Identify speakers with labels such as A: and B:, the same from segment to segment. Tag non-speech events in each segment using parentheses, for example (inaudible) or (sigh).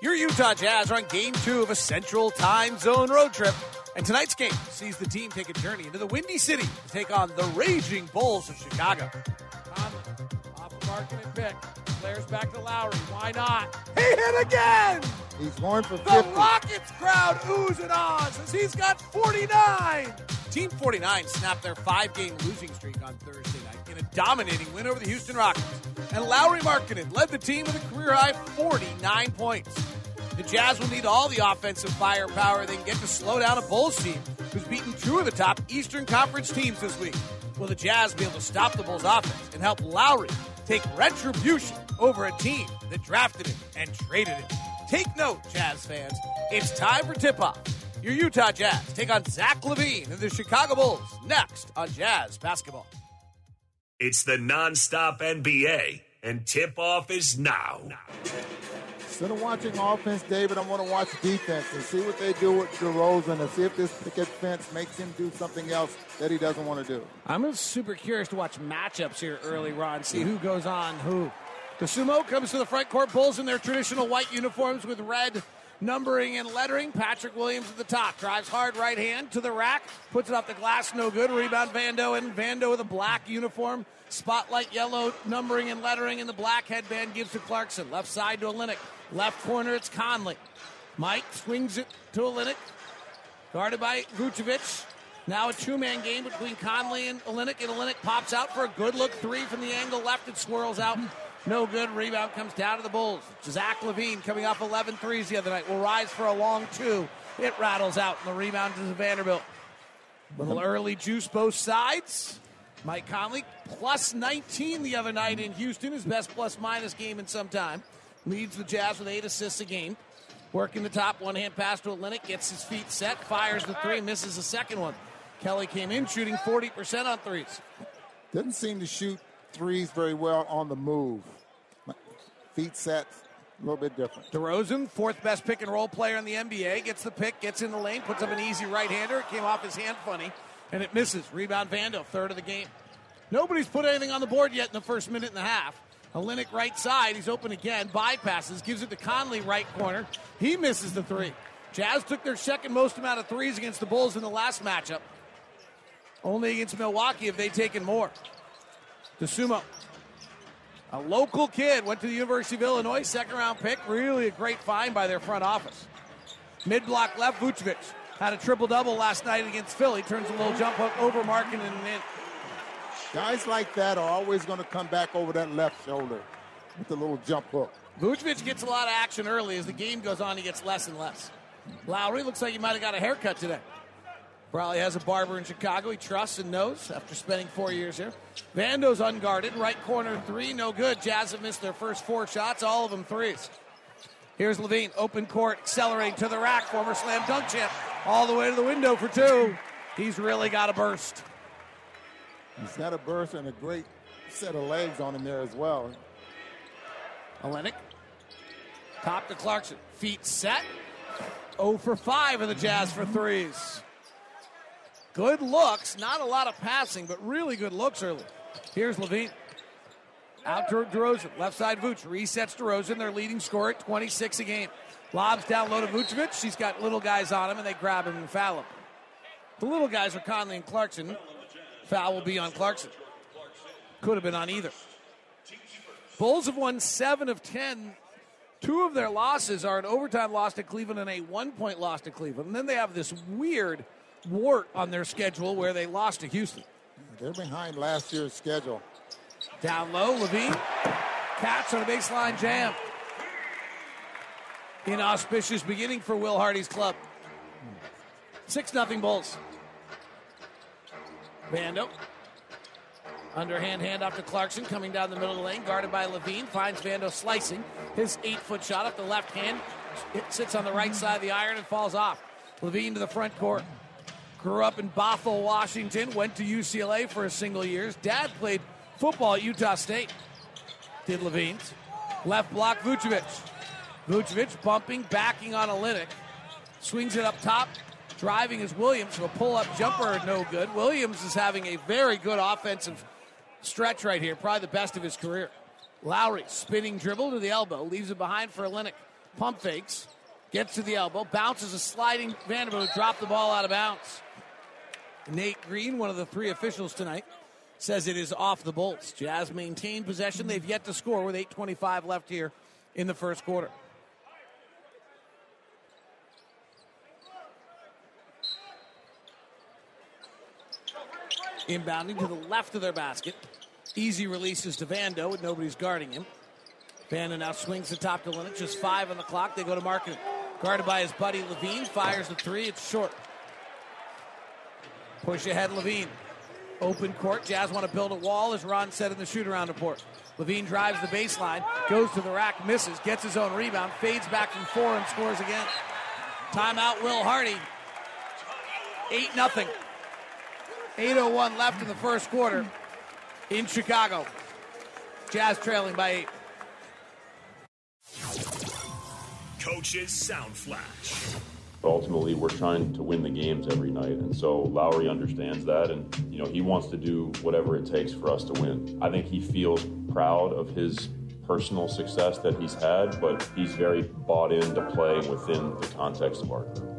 A: Your Utah Jazz are on game two of a central time zone road trip. And tonight's game sees the team take a journey into the Windy City to take on the Raging Bulls of Chicago.
B: Off the mark and pick. Flares back to Lauri. Why not?
A: He hit again!
C: He's going for 50.
A: The Rockets crowd oohs and ahs as he's got 49. Team 49 snapped their five game losing streak on Thursday night in a dominating win over the Houston Rockets. And Lauri Markkanen led the team with a career high 49 points. The Jazz will need all the offensive firepower they can get to slow down a Bulls team who's beaten two of the top Eastern Conference teams this week. Will the Jazz be able to stop the Bulls offense and help Lauri take retribution over a team that drafted him and traded him? Take note, Jazz fans. It's time for tip off. Your Utah Jazz take on Zach LaVine and the Chicago Bulls next on Jazz Basketball.
D: It's the nonstop NBA, and tip off is now. now.
C: Instead of watching offense, David, I want to watch defense and see what they do with DeRozan and see if this picket fence makes him do something else that he doesn't want to do.
B: I'm super curious to watch matchups here early, Ron, see who goes on who. Dosunmu comes to the front court. Bulls in their traditional white uniforms with red numbering and lettering. Patrick Williams at the top. Drives hard right hand to the rack. Puts it off the glass. No good. Rebound Vando. And Vando with a black uniform. Spotlight yellow numbering and lettering. And the black headband gives to Clarkson. Left side to Olynyk. Left corner it's Conley. Mike swings it to Olynyk. Guarded by Vucevic. Now a two-man game between Conley and Olynyk. And Olynyk pops out for a good look three from the angle left. It swirls out. No good. Rebound comes down to the Bulls. Zach LaVine coming off 11 threes the other night will rise for a long two. It rattles out, and the rebound is Vanderbilt. A little early juice both sides. Mike Conley plus 19 the other night in Houston, his best plus minus game in some time. Leads the Jazz with eight assists a game. Working the top, one hand pass to Olynyk, gets his feet set, fires the three, misses the second one. Kelly came in shooting 40% on threes.
C: Doesn't seem to shoot threes very well on the move. Feet set, a little bit different.
B: DeRozan, fourth best pick and roll player in the NBA, gets the pick, gets in the lane, puts up an easy right hander. It came off his hand funny, and it misses. Rebound Vando, third of the game. Nobody's put anything on the board yet in the first minute and a half. Olynyk right side, he's open again, bypasses, gives it to Conley right corner. He misses the three. Jazz took their second most amount of threes against the Bulls in the last matchup. Only against Milwaukee have they taken more. Dosunmu. A local kid went to the University of Illinois, second round pick. Really a great find by their front office. Mid block left, Vucevic had a triple double last night against Philly. Turns a little jump hook over Markin and in.
C: Guys like that are always going to come back over that left shoulder with the little jump hook.
B: Vucevic gets a lot of action early. As the game goes on, he gets less and less. Lauri looks like he might have got a haircut today. Probably has a barber in Chicago he trusts and knows after spending four years here. Vando's unguarded. Right corner three, no good. Jazz have missed their first four shots, all of them threes. Here's LaVine, open court, accelerating to the rack, former slam dunk champ, all the way to the window for two. He's really got a burst.
C: He's got a burst and a great set of legs on him there as well.
B: Olynyk, top to Clarkson, feet set. 0 for 5 of the Jazz for threes. Good looks, not a lot of passing, but really good looks early. Here's LaVine. Out to DeRozan. Left side Vooch. Resets DeRozan. Their leading scorer at 26 a game. Lobs down low to Vucevic. She's got little guys on him, and they grab him and foul him. The little guys are Conley and Clarkson. Foul will be on Clarkson. Could have been on either. Bulls have won seven of ten. Two of their losses are an overtime loss to Cleveland and a one point loss to Cleveland. And then they have this weird wart on their schedule where they lost to Houston.
C: They're behind last year's schedule.
B: Down low, LaVine. Cats on a baseline jam. Inauspicious beginning for Will Hardy's club. 6 nothing Bulls. Vando. Underhand handoff to Clarkson, coming down the middle of the lane, guarded by LaVine. Finds Vando slicing. His eight foot shot off the left hand. It sits on the right side of the iron and falls off. LaVine to the front court. Grew up in Bothell, Washington. Went to UCLA for a single years. Dad played football at Utah State. Did LaVine's. Left block, Vucevic. Vucevic bumping, backing on a Olynyk. Swings it up top. Driving is Williams. So a pull up jumper, no good. Williams is having a very good offensive stretch right here. Probably the best of his career. Lowry spinning dribble to the elbow. Leaves it behind for Olynyk. Pump fakes. Gets to the elbow. Bounces a sliding Vanderbilt dropped the ball out of bounds. Nate Green, one of the three officials tonight, says it is off the Bolts. Jazz maintain possession. They've yet to score with 8.25 left here in the first quarter. Inbounding to the left of their basket. Easy releases to Vando, and nobody's guarding him. Vando now swings the top to Olynyk. Just five on the clock. They go to Market. Guarded by his buddy LaVine. Fires the three. It's short. Push ahead, LaVine. Open court. Jazz want to build a wall, as Ron said in the shoot around report. LaVine drives the baseline, goes to the rack, misses, gets his own rebound, fades back from four, and scores again. Timeout, Will Hardy. 8 0. 8.01 left in the first quarter in Chicago. Jazz trailing by eight.
D: Coach's Sound Flash.
E: Ultimately, we're trying to win the games every night, and so Lauri understands that, and you know he wants to do whatever it takes for us to win. I think he feels proud of his personal success that he's had, but he's very bought into playing within the context of our group.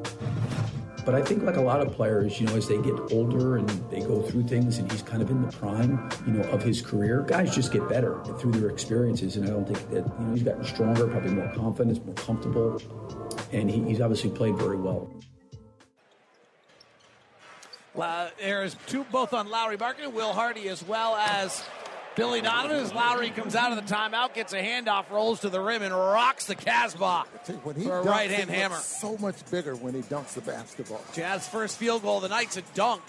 F: But I think, like a lot of players, you know, as they get older and they go through things, and he's kind of in the prime, you know, of his career, guys just get better through their experiences. And I don't think that, you know, he's gotten stronger, probably more confident, more comfortable, and he, he's obviously played very well.
B: Uh, there's two, both on Lauri and Will Hardy, as well as Billy Donovan as Lauri comes out of the timeout, gets a handoff, rolls to the rim, and rocks the Casbah
C: when he
B: for a
C: dunks,
B: right hand hammer.
C: So much bigger when he dunks the basketball.
B: Jazz first field goal of the night's a dunk.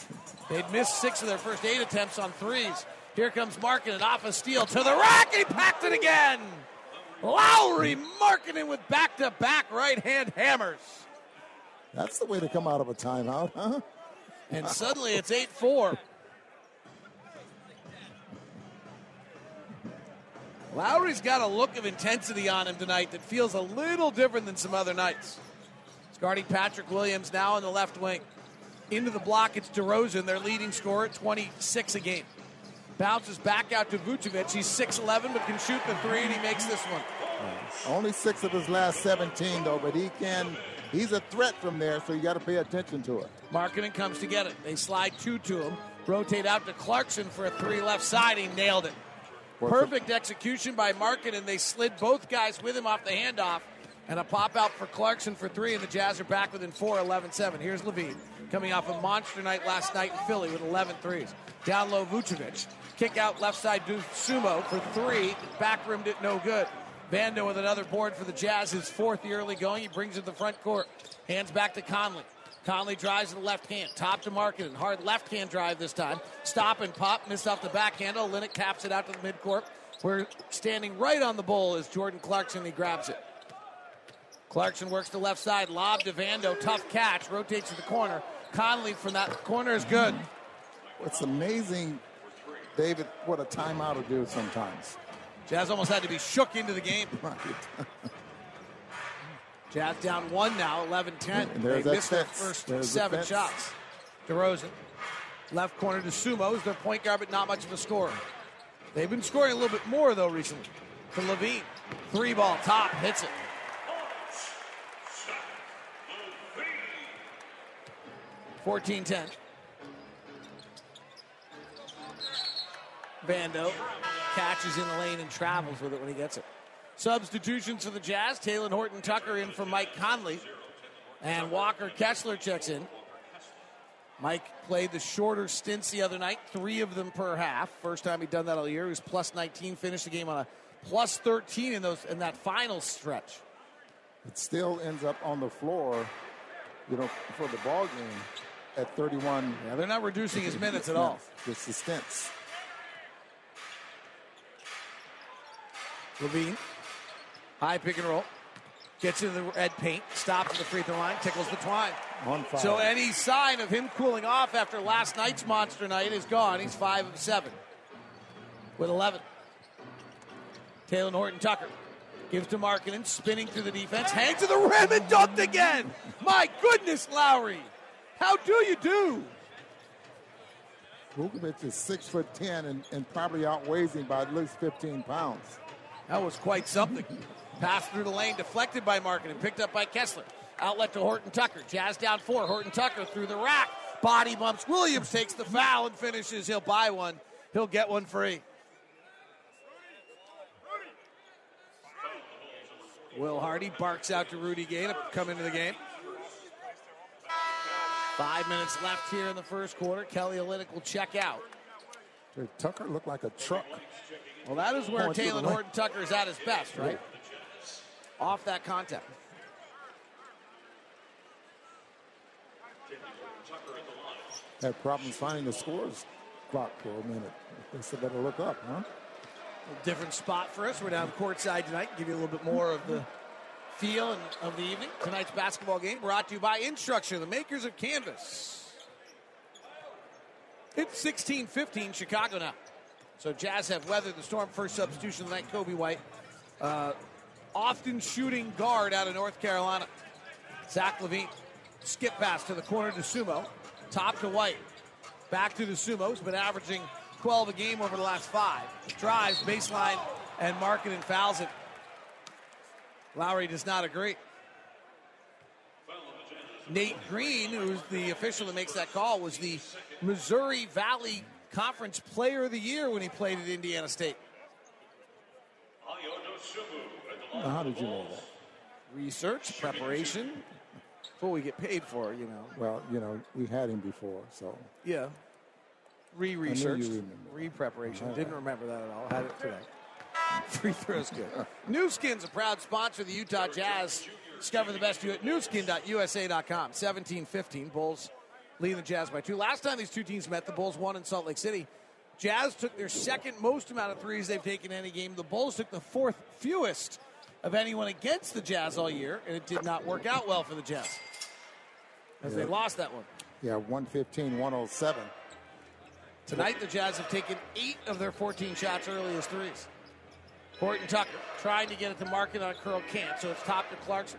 B: They'd missed six of their first eight attempts on threes. Here comes Markin off a steal to the rack. He packed it again. Lauri Markkanen with back to back right hand hammers.
C: That's the way to come out of a timeout, huh?
B: And suddenly it's 8 4. Lauri's got a look of intensity on him tonight that feels a little different than some other nights. He's guarding Patrick Williams now in the left wing. Into the block, it's DeRozan, their leading scorer, 26 a game. Bounces back out to Vucevic. He's 6'11, but can shoot the three, and he makes this one.
C: Only six of his last 17, though, but he can. He's a threat from there, so you got to pay attention to it.
B: Markkanen comes to get it. They slide two to him. Rotate out to Clarkson for a three left side. He nailed it. Perfect execution by Markkanen. They slid both guys with him off the handoff. And a pop out for Clarkson for three, and the Jazz are back within four, 11 7. Here's LaVine coming off a monster night last night in Philly with 11 threes. Down low, Vucevic. Kick out left side, Sumo for three. Back rimmed it, no good. Vando with another board for the Jazz, his fourth year early going. He brings it to the front court. Hands back to Conley. Conley drives to the left hand, top to market, and Hard left hand drive this time. Stop and pop, missed off the back handle. Olynyk caps it out to the midcourt. We're standing right on the bowl as Jordan Clarkson. He grabs it. Clarkson works the left side, lob to Vando, tough catch, rotates to the corner. Conley from that corner is good.
C: It's amazing, David, what a timeout will do sometimes.
B: Jazz almost had to be shook into the game. (laughs)
C: Right. (laughs)
B: Jazz down one now, 11 10. They missed their first
C: There's
B: seven
C: fence.
B: shots. DeRozan Left corner to Sumo is their point guard, but not much of a scorer. They've been scoring a little bit more, though, recently. To LaVine, Three ball, top, hits it. Fourteen ten. Vando catches in the lane and travels with it when he gets it. Substitutions for the Jazz. Talen Horton Tucker in for Mike Conley. And Walker Kessler checks in. Mike played the shorter stints the other night, three of them per half. First time he'd done that all year. He was plus 19, finished the game on a plus 13 in those in that final stretch.
C: It still ends up on the floor, you know, for the ball game at 31.
B: Yeah, they're not reducing his minutes at (laughs) all.
C: Just the stints.
B: LaVine, high pick and roll, gets into the red paint, stops at the free throw line, tickles the twine.
C: On fire.
B: So any sign of him cooling off after last night's monster night is gone. He's five of seven with 11. Talen Horton Tucker gives to Markkanen, spinning through the defense, hangs to the rim and dunked again. My goodness, Lauri, how do you do?
C: Vucevic is six foot ten and, and probably outweighs him by at least 15 pounds.
B: That was quite something. Pass through the lane, deflected by Markkanen, picked up by Kessler. Outlet to Horton Tucker. Jazz down four. Horton Tucker through the rack. Body bumps. Williams takes the foul and finishes. He'll buy one. He'll get one free. Will Hardy barks out to Rudy Gay to come into the game. Five minutes left here in the first quarter. Kelly Olynyk will check out.
C: Dude, Tucker looked like a truck.
B: Well, that is where
C: Talen.
B: Horton Tucker is at his best, right? Off that contact.
C: Had problems finding the scores clock for a minute. They said better look up, huh?
B: A different spot for us. We're down courtside tonight. Give you a little bit more of the feel of the evening. Tonight's basketball game brought to you by Instructure, the makers of Canvas. It's 16-15 Chicago now. So Jazz have weathered the storm. First substitution of the night, Coby White. Uh, often shooting guard out of North Carolina. Zach LaVine. Skip pass to the corner to Sumo. Top to White. Back to Dosunmu. He's been averaging 12 a game over the last five. Drives, baseline, and Markkanen fouls it. Lauri does not agree. Nate Green, who's the official that makes that call, was the Missouri Valley Conference Player of the Year when he played at Indiana State.
C: Now, how did you know that?
B: Research, preparation. That's what we get paid for, you know.
C: Well, you know, we had him before, so.
B: Yeah. Re research, re preparation.
C: All
B: uh-huh.
C: Didn't
B: remember that at all. Had it today. (laughs) Free throws good. Nu Skin's a proud sponsor of the Utah Jazz. Discover the best you at newskin.usa.com. 17 15. Bulls leading the Jazz by two. Last time these two teams met, the Bulls won in Salt Lake City. Jazz took their second most amount of threes they've taken in any game. The Bulls took the fourth fewest of anyone against the Jazz all year, and it did not work out well for the Jazz. As they lost that one.
C: Yeah, 115, 107.
B: Tonight, the Jazz have taken eight of their 14 shots early as threes. Horton Tucker trying to get it to market on a curl can't, so it's top to Clarkson.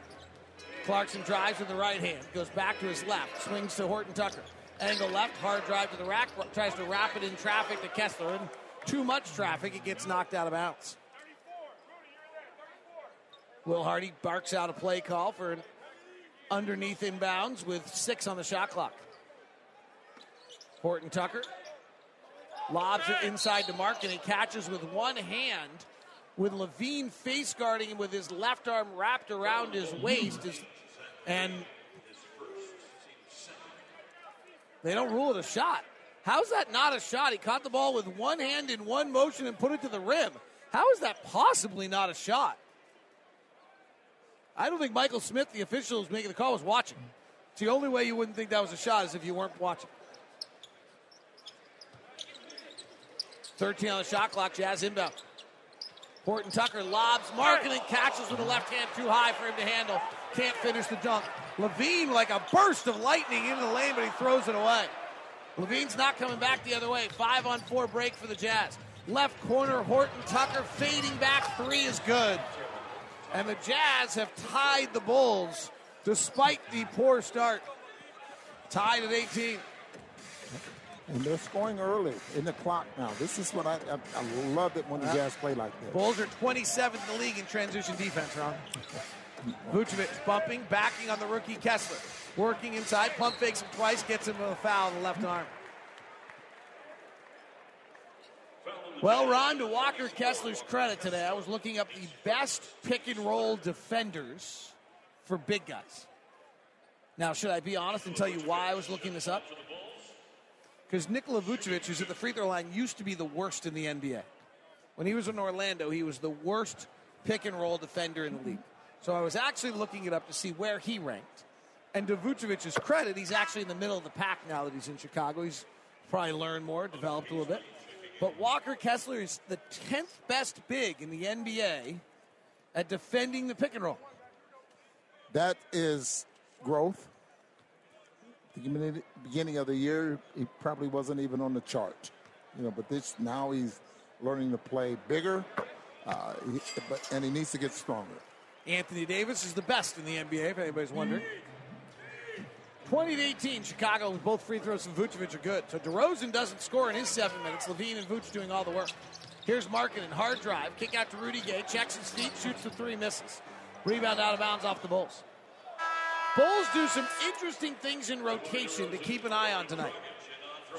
B: Clarkson drives with the right hand, goes back to his left, swings to Horton Tucker. Angle left, hard drive to the rack, tries to wrap it in traffic to Kessler, and too much traffic, it gets knocked out of bounds. Will Hardy barks out a play call for an underneath inbounds with six on the shot clock. Horton Tucker lobs it inside to Mark, and he catches with one hand with LaVine face guarding him with his left arm wrapped around his waist. And they don't rule it a shot. How's that not a shot? He caught the ball with one hand in one motion and put it to the rim. How is that possibly not a shot? I don't think Michael Smith, the official who's making the call, was watching. It's the only way you wouldn't think that was a shot is if you weren't watching. 13 on the shot clock, Jazz inbound. Horton Tucker lobs, Markkanen catches with the left hand too high for him to handle. Can't finish the dunk. LaVine like a burst of lightning into the lane, but he throws it away. LaVine's not coming back the other way. Five on four break for the Jazz. Left corner, Horton Tucker fading back. Three is good. And the Jazz have tied the Bulls despite the poor start. Tied at 18.
C: And they're scoring early in the clock now. This is what I, I, I love it when the uh, Jazz play like this.
B: Bulls are 27th in the league in transition defense, Ron. (laughs) Vucevic bumping, backing on the rookie Kessler. Working inside, pump fakes him twice, gets him with a foul on the left arm. Well, Ron, to Walker Kessler's credit today, I was looking up the best pick and roll defenders for big guys. Now, should I be honest and tell you why I was looking this up? Because Nikola Vucevic, who's at the free throw line, used to be the worst in the NBA. When he was in Orlando, he was the worst pick and roll defender in the league. So I was actually looking it up to see where he ranked. And to Vucevic's credit, he's actually in the middle of the pack now that he's in Chicago. He's probably learned more, developed a little bit. But Walker Kessler is the 10th best big in the NBA at defending the pick and roll.
C: That is growth. The beginning of the year, he probably wasn't even on the chart, you know. But this now he's learning to play bigger, uh, he, but, and he needs to get stronger.
B: Anthony Davis is the best in the NBA, if anybody's wondering. 20 to 18, Chicago with both free throws from Vucevic are good. So DeRozan doesn't score in his seven minutes. LaVine and Vuce doing all the work. Here's Markkanen, hard drive, kick out to Rudy Gay, checks his feet, shoots the three, misses. Rebound out of bounds off the Bulls. Bulls do some interesting things in rotation to keep an eye on tonight.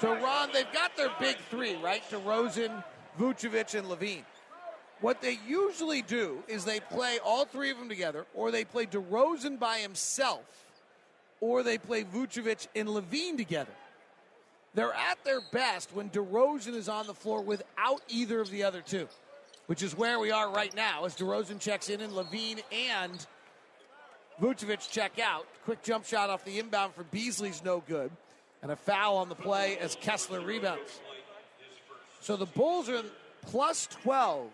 B: So, Ron, they've got their big three, right? DeRozan, Vucevic, and LaVine. What they usually do is they play all three of them together, or they play DeRozan by himself, or they play Vucevic and LaVine together. They're at their best when DeRozan is on the floor without either of the other two, which is where we are right now as DeRozan checks in and LaVine and Vucevic check out. Quick jump shot off the inbound for Beasley's no good, and a foul on the play as Kessler rebounds. So the Bulls are plus 12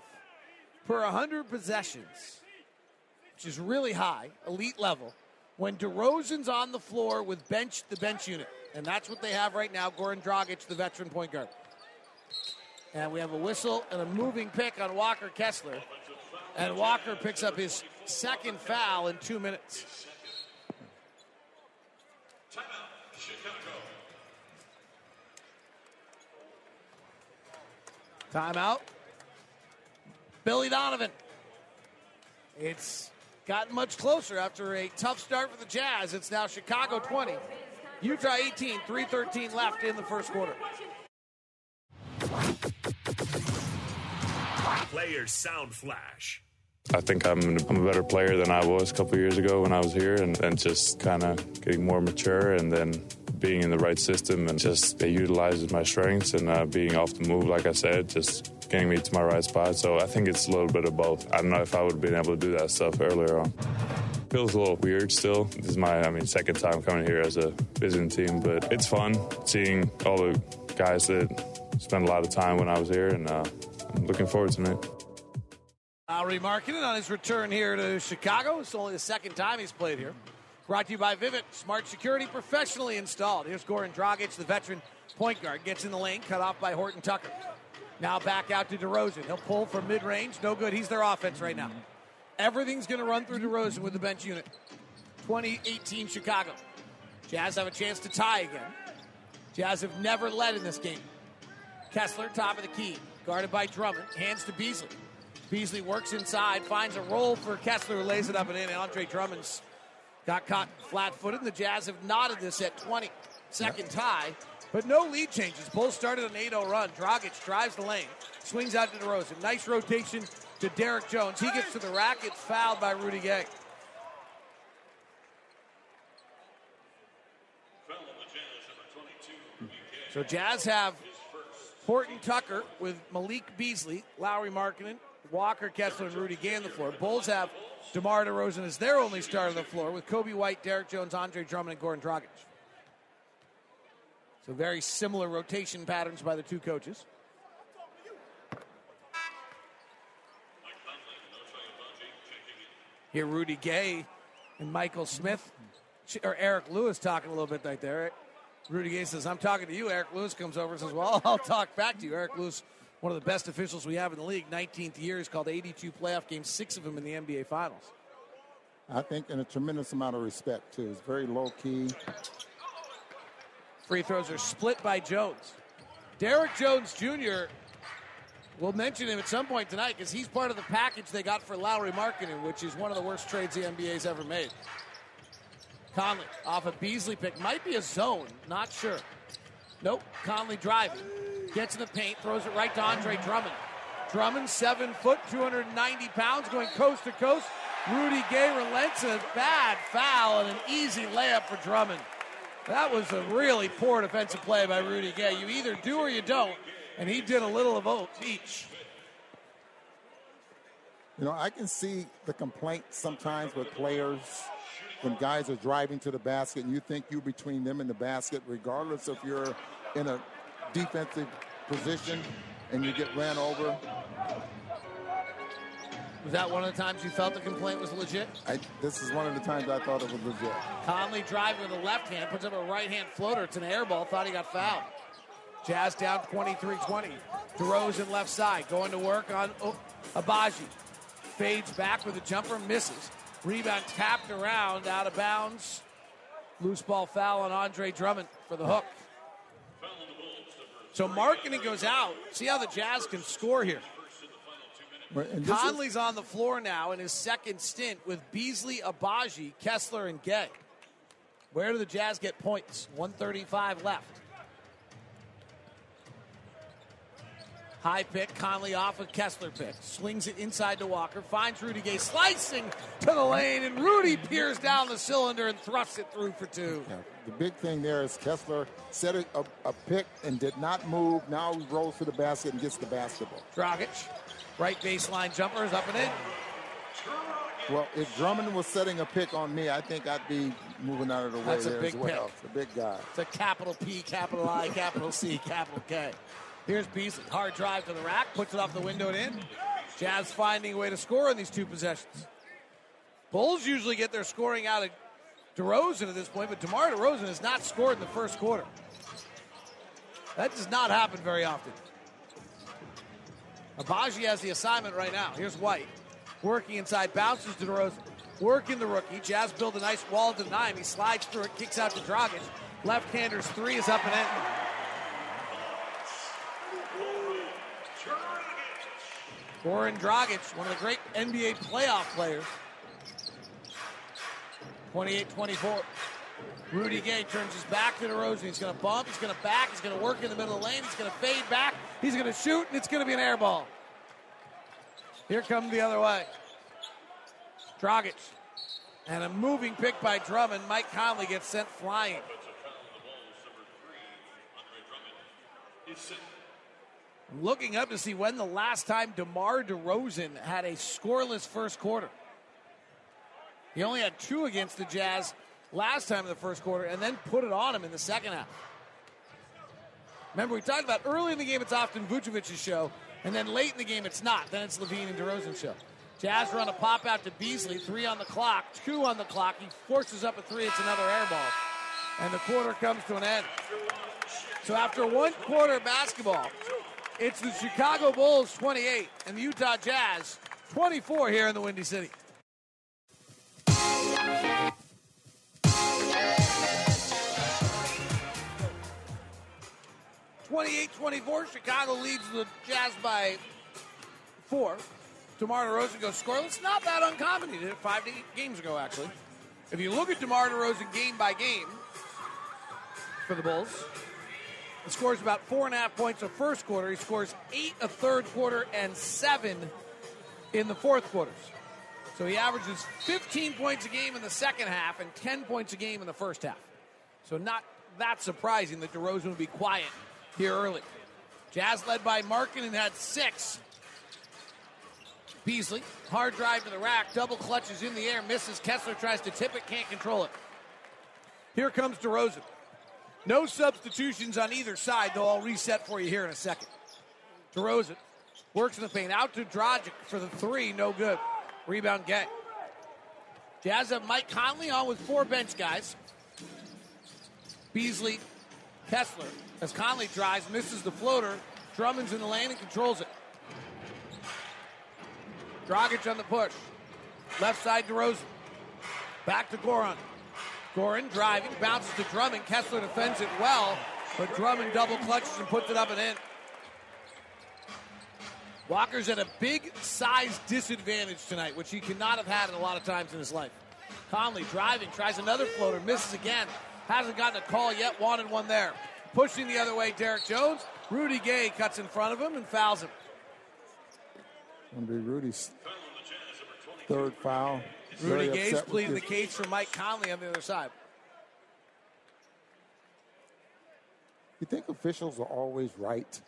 B: per 100 possessions, which is really high, elite level, when DeRozan's on the floor with bench the bench unit. And that's what they have right now. Goran Dragic, the veteran point guard. And we have a whistle and a moving pick on Walker Kessler. And Walker picks up his second foul in two minutes. Timeout. Timeout. Billy Donovan. It's gotten much closer after a tough start for the Jazz. It's now Chicago 20, Utah 18, 313 left in the first quarter.
D: Players Sound Flash.
G: I think I'm, I'm a better player than I was a couple years ago when I was here, and, and just kind of getting more mature, and then being in the right system, and just it utilizes my strengths, and uh, being off the move, like I said, just getting me to my right spot. So I think it's a little bit of both. I don't know if I would have been able to do that stuff earlier on. Feels a little weird still. This is my, I mean, second time coming here as a visiting team, but it's fun seeing all the guys that spent a lot of time when I was here, and uh, I'm looking forward to it.
B: Lauri Markkanen on his return here to Chicago. It's only the second time he's played here. Brought to you by Vivint. Smart security professionally installed. Here's Goran Dragic, the veteran point guard. Gets in the lane, cut off by Horton Tucker. Now back out to DeRozan. He'll pull from mid range. No good. He's their offense right now. Everything's going to run through DeRozan with the bench unit. 2018 Chicago. Jazz have a chance to tie again. Jazz have never led in this game. Kessler, top of the key, guarded by Drummond. Hands to Beasley. Beasley works inside, finds a roll for Kessler, lays it up and in. Andre Drummond's got caught flat footed. and The Jazz have knotted this at 20. Second tie. But no lead changes. Bulls started an 8 0 run. Dragic drives the lane, swings out to DeRozan. Nice rotation to Derrick Jones. He gets to the rack. It's fouled by Rudy Gay. So Jazz have Horton Tucker with Malik Beasley, Lauri Markkanen, Walker Kessler, and Rudy Gay on the floor. Bulls have DeMar DeRozan as their only star on the floor with Coby White, Derrick Jones, Andre Drummond, and Goran Dragic. So very similar rotation patterns by the two coaches. Here, Rudy Gay and Michael Smith, or Eric Lewis talking a little bit right there. Rudy Gay says, I'm talking to you. Eric Lewis comes over and says, Well, (laughs) I'll talk back to you. Eric Lewis, one of the best officials we have in the league, 19th year. He's called 82 playoff games, six of them in the NBA Finals.
C: I think, and a tremendous amount of respect, too. It's very low key.
B: Free throws are split by Jones. Derrick Jones Jr. We'll mention him at some point tonight because he's part of the package they got for Lauri Markkanen, which is one of the worst trades the NBA's ever made. Conley off a Beasley pick. Might be a zone. Not sure. Nope. Conley driving. Gets in the paint. Throws it right to Andre Drummond. Drummond, seven foot, 290 pounds, going coast to coast. Rudy Gay relents a bad foul and an easy layup for Drummond. That was a really poor defensive play by Rudy Gay. You either do or you don't, and he did a little of each.
C: You know, I can see the complaint sometimes with players when guys are driving to the basket and you think you're between them and the basket, regardless if you're in a defensive position and you get ran over.
B: Was that one of the times you felt the complaint was legit?
C: I, this is one of the times I thought it was legit.
B: Conley driving with a left hand, puts up a right hand floater. It's an air ball. Thought he got fouled. Jazz down 23 20. DeRozan left side, going to work on oh, Agbaji. Fades back with a jumper, misses. Rebound tapped around, out of bounds. Loose ball foul on Andre Drummond for the hook. So Markkanen goes out. See how the Jazz can score here. Conley's is- on the floor now in his second stint with Beasley, Agbaji, Kessler, and Gay. Where do the Jazz get points? 135 left. High pick, Conley off a Kessler pick. Swings it inside to Walker. Finds Rudy Gay slicing to the lane, and Rudy peers down the cylinder and thrusts it through for two. Yeah,
C: the big thing there is Kessler set a, a, a, pick and did not move. Now he rolls to the basket and gets the basketball.
B: Dragic, right baseline jumper is up and in.
C: Well, if Drummond was setting a pick on me, I think I'd be moving out of the way
B: That's
C: there
B: a big
C: as well.
B: Pick.
C: It's a big guy.
B: It's a capital P, capital I, capital C, capital K. Here's Beasley. Hard drive to the rack, puts it off the window and in. Jazz finding a way to score in these two possessions. Bulls usually get their scoring out of DeRozan at this point, but DeMar DeRozan has not scored in the first quarter. That does not happen very often. Agbaji has the assignment right now. Here's White. Working inside, bounces to DeRozan. Working the rookie. Jazz build a nice wall to him. He slides through it, kicks out to Dragic. Left-hander's three is up and in. Goran Dragic, one of the great NBA playoff players. 28-24. Rudy Gay turns his back to DeRozan. He's going to bump. He's going to back. He's going to work in the middle of the lane. He's going to fade back. He's going to shoot, and it's going to be an air ball. Here comes the other way. Dragic. And a moving pick by Drummond. Mike Conley gets sent flying. Looking up to see when the last time DeMar DeRozan had a scoreless first quarter. He only had two against the Jazz last time in the first quarter and then put it on him in the second half. Remember, we talked about early in the game, it's often Vucevic's show, and then late in the game, it's not. Then it's LaVine and DeRozan's show. Jazz run a pop out to Beasley, three on the clock, two on the clock. He forces up a three, it's another air ball. And the quarter comes to an end. So after one quarter of basketball, it's the Chicago Bulls 28 and the Utah Jazz 24 here in the Windy City. Twenty-eight, twenty-four. Chicago leads the Jazz by four. DeMar DeRozan goes scoreless. Not that uncommon. He did it five games ago, actually. If you look at DeMar DeRozan game by game for the Bulls, he scores about four and a half points a first quarter. He scores eight a third quarter and seven in the fourth quarters. So he averages 15 points a game in the second half and 10 points a game in the first half. So not that surprising that DeRozan would be quiet here early. Jazz led by Markkanen had six. Beasley, hard drive to the rack, double clutches in the air, misses. Kessler tries to tip it, can't control it. Here comes DeRozan. No substitutions on either side, though I'll reset for you here in a second. DeRozan works in the paint. Out to Dragic for the three, no good. Rebound get. Jazz have Mike Conley on with four bench guys. Beasley, Kessler. As Conley drives, misses the floater. Drummond's in the lane and controls it. Dragic on the push. Left side to Rosen. Back to Goran. Goran driving, bounces to Drummond. Kessler defends it well. But Drummond double clutches and puts it up and in. Walker's at a big size disadvantage tonight, which he cannot have had in a lot of times in his life. Conley driving, tries another floater, misses again. Hasn't gotten a call yet, wanted one there. Pushing the other way, Derrick Jones. Rudy Gay cuts in front of him and fouls him.
C: Going to be Rudy's third foul.
B: Rudy Gay's pleading the case for Mike Conley on the other side.
C: You think officials are always right?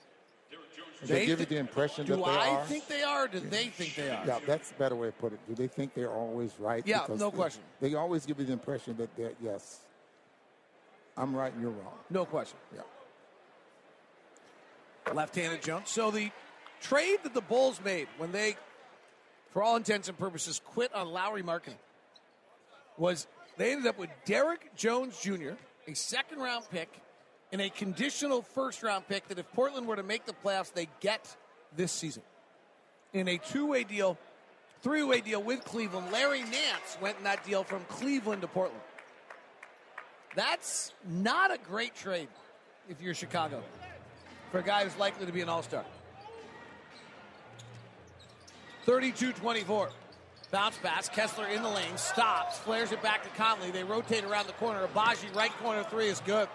B: They,
C: they give you the impression that they
B: I
C: are.
B: Do I think they are? Or do they think they are?
C: Yeah, that's a better way to put it. Do they think they're always right?
B: Yeah, no
C: they-
B: question.
C: They always give you the impression that they're yes, I'm right and you're wrong.
B: No question.
C: Yeah.
B: Left-handed jump. So the trade that the Bulls made when they, for all intents and purposes, quit on Lauri Markkanen was they ended up with Derrick Jones Jr., a second-round pick, and a conditional first-round pick that if Portland were to make the playoffs, they get this season. In a two-way deal, three-way deal with Cleveland, Larry Nance went in that deal from Cleveland to Portland. That's not a great trade if you're Chicago for a guy who's likely to be an all star. 32 24. Bounce pass. Kessler in the lane. Stops. Flares it back to Conley. They rotate around the corner. Agbaji, right corner three is good.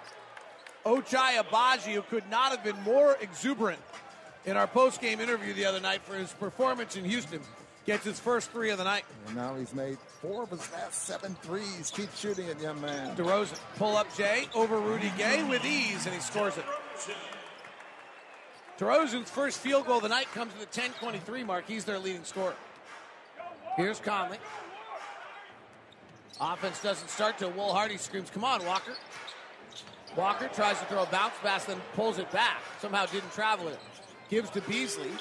B: Ochai Agbaji, who could not have been more exuberant in our post game interview the other night for his performance in Houston, gets his first three of the night.
C: And now he's made four of his last seven threes. Keep shooting it, young man.
B: DeRozan pull up Jay over Rudy Gay with ease, and he scores it. DeRozan's first field goal of the night comes at the 10-23 mark. He's their leading scorer. Here's Conley. Offense doesn't start till Will Hardy screams, "Come on, Walker!" Walker tries to throw a bounce pass, then pulls it back. Somehow didn't travel it. Gives to Beasley.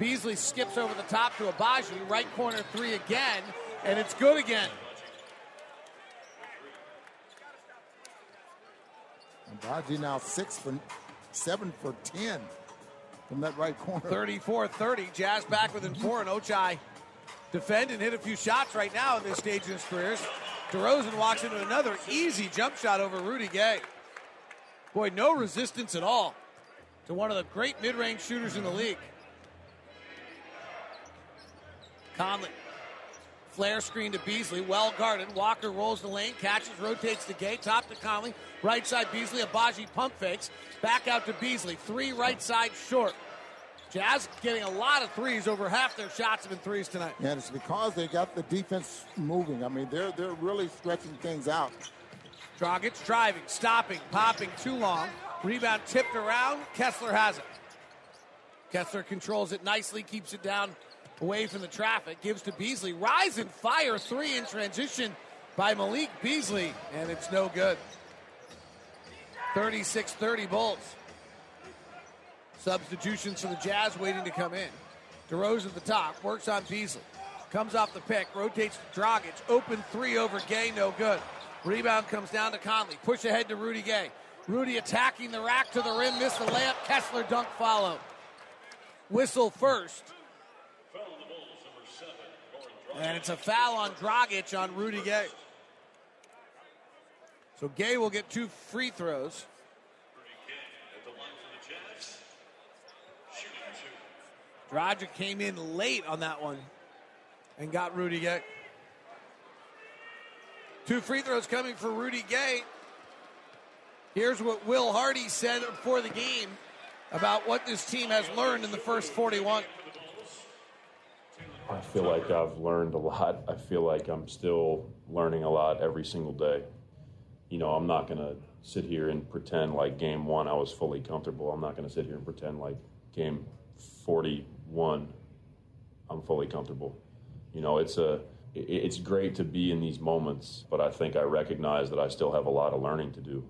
B: Beasley skips over the top to Agbaji. Right corner three again, and it's good again.
C: And Baji now six for seven for ten from that right corner.
B: 34 30. Jazz back within four, and Ochai defend and hit a few shots right now at this stage in his career. DeRozan walks into another easy jump shot over Rudy Gay. Boy, no resistance at all to one of the great mid range shooters in the league. Conley. Flare screen to Beasley, well guarded. Walker rolls the lane, catches, rotates the gate. top to Conley. Right side Beasley, Agbaji pump fakes. Back out to Beasley. Three right side short. Jazz getting a lot of threes. Over half their shots have been threes tonight.
C: And it's because they got the defense moving. I mean, they're they're really stretching things out.
B: Dragic driving, stopping, popping too long. Rebound tipped around. Kessler has it. Kessler controls it nicely, keeps it down away from the traffic, gives to Beasley. Rise and fire three in transition by Malik Beasley, and it's no good. 36 30 Bulls. Substitutions for the Jazz waiting to come in. DeRozan at the top, works on Beasley. Comes off the pick, rotates to Dragic. Open three over Gay, no good. Rebound comes down to Conley. Push ahead to Rudy Gay. Rudy attacking the rack to the rim, missed the layup. Kessler dunk follow. Whistle first. And it's a foul on Dragic on Rudy Gay. So Gay will get two free throws. Dragic came in late on that one and got Rudy Gay. Two free throws coming for Rudy Gay. Here's what Will Hardy said before the game about what this team has learned in the first 41.
E: I feel like I've learned a lot. I feel like I'm still learning a lot every single day. You know, I'm not going to sit here and pretend like game one I was fully comfortable. I'm not going to sit here and pretend like game 41 I'm fully comfortable. You know, it's a it's great to be in these moments, but I think I recognize that I still have a lot of learning to do.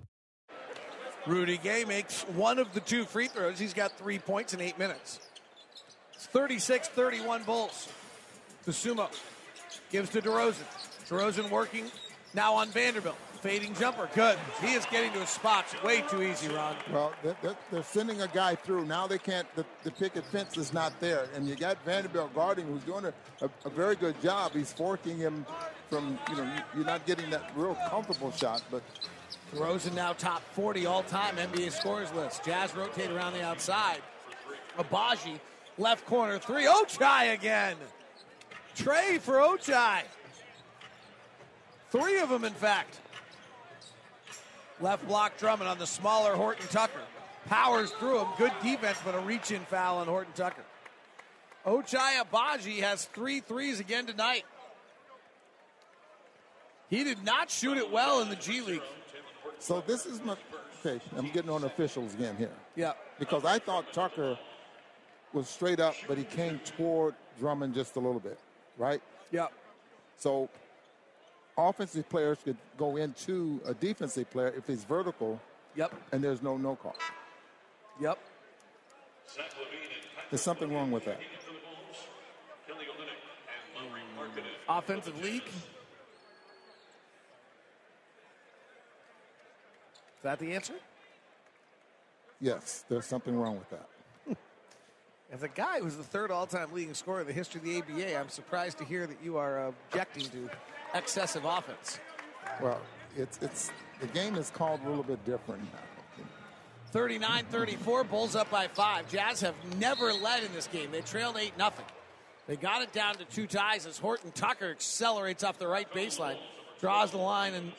B: Rudy Gay makes one of the two free throws. He's got three points in eight minutes. It's 36 31 Bulls. To Sumo. Gives to DeRozan. DeRozan working now on Vanderbilt. Fading jumper. Good. He is getting to his spots way too easy, Ron.
C: Well, they're, sending a guy through. Now they can't, the, the picket fence is not there. And you got Vanderbilt guarding who's doing a, a, a very good job. He's forking him from, you know, you- you're not getting that real comfortable shot, but
B: DeRozan now top 40 all-time NBA scorers list. Jazz rotate around the outside. Agbaji, left corner three. Ochai again. Trey for Ochai. Three of them, in fact. Left block Drummond on the smaller Horton Tucker. Powers through him. Good defense, but a reach in foul on Horton Tucker. Ochai Agbaji has three threes again tonight. He did not shoot it well in the G League.
C: So this is my okay. I'm getting on officials again here.
B: Yeah.
C: Because I thought Tucker was straight up, but he came toward Drummond just a little bit, right?
B: Yep.
C: So offensive players could go into a defensive player if he's vertical.
B: Yep.
C: And there's no no call.
B: Yep.
C: There's something wrong with that.
B: Offensive league. Is that the answer?
C: Yes, there's something wrong with that.
B: As a guy who's the third all-time leading scorer in the history of the ABA, I'm surprised to hear that you are objecting to excessive offense.
C: Well, it's it's the game is called a little bit different now.
B: 39-34, Bulls up by five. Jazz have never led in this game. They trailed 8 nothing. They got it down to two ties as Horton Tucker accelerates off the right baseline, draws the line, and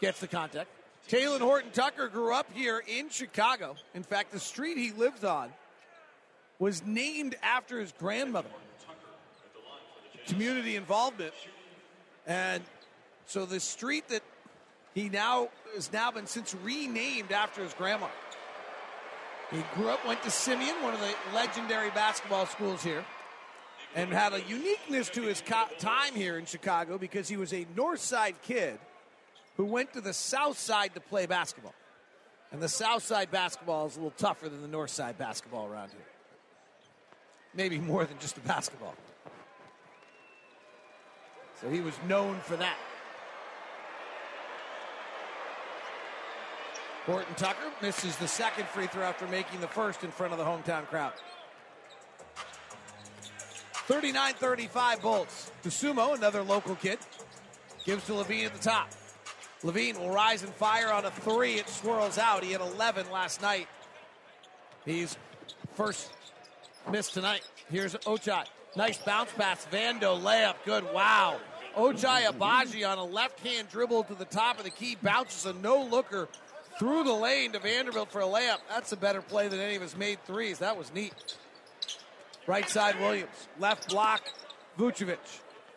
B: gets the contact. Talen Horton Tucker grew up here in Chicago. In fact, the street he lives on was named after his grandmother. Community involvement. And so the street that he now has now been since renamed after his grandma. He grew up, went to Simeon, one of the legendary basketball schools here, and had a uniqueness to his co- time here in Chicago because he was a North Side kid who went to the South Side to play basketball. And the South Side basketball is a little tougher than the North Side basketball around here. Maybe more than just the basketball. So he was known for that. Horton Tucker misses the second free throw after making the first in front of the hometown crowd. 39 35 Bulls. Dosunmu, another local kid, gives to LaVine at the top. LaVine will rise and fire on a three. It swirls out. He had 11 last night. He's first miss tonight. Here's Ochai. Nice bounce pass. Vando layup. Good. Wow. Ochai Agbaji on a left hand dribble to the top of the key. Bounces a no looker through the lane to Vanderbilt for a layup. That's a better play than any of his made threes. That was neat. Right side Williams. Left block Vucevic.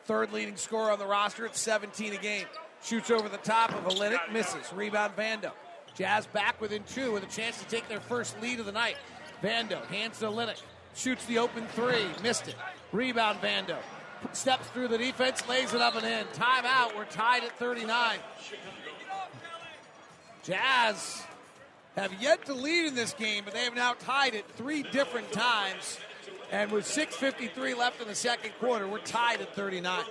B: Third leading scorer on the roster at 17 a game. Shoots over the top of Olynyk, misses. Rebound Vando. Jazz back within two with a chance to take their first lead of the night. Vando hands to Olynyk. Shoots the open three. Missed it. Rebound Vando. Steps through the defense, lays it up and in. Timeout. We're tied at 39. Jazz have yet to lead in this game, but they have now tied it three different times. And with 6.53 left in the second quarter, we're tied at 39.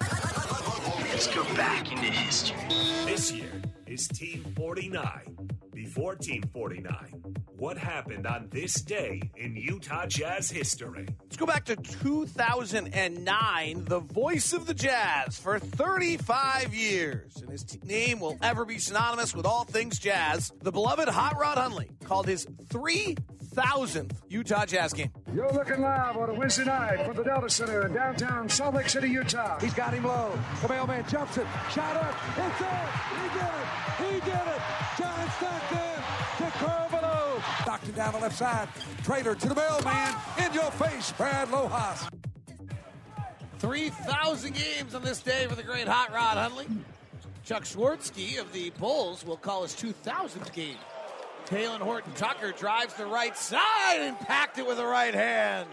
D: Let's go back into history. This year is Team 49. Before Team 49, what happened on this day in Utah Jazz history?
B: Let's go back to 2009. The voice of the Jazz for 35 years, and his name will ever be synonymous with all things jazz. The beloved Hot Rod Hundley called his 3,000th Utah Jazz game.
H: You're looking live on a Wednesday night from the Delta Center in downtown Salt Lake City, Utah.
I: He's got him low. The mailman jumps it. Shot up. It's in. He did it. He did it. John Stockton to Carvalho. Stockton down the left side. Trader to the mailman. In your face, Brad Lohaus.
B: 3,000 games on this day for the great Hot Rod Hundley. Chuck Swirsky of the Bulls will call his 2,000th game. Talen Horton Tucker drives the right side and packed it with the right hand.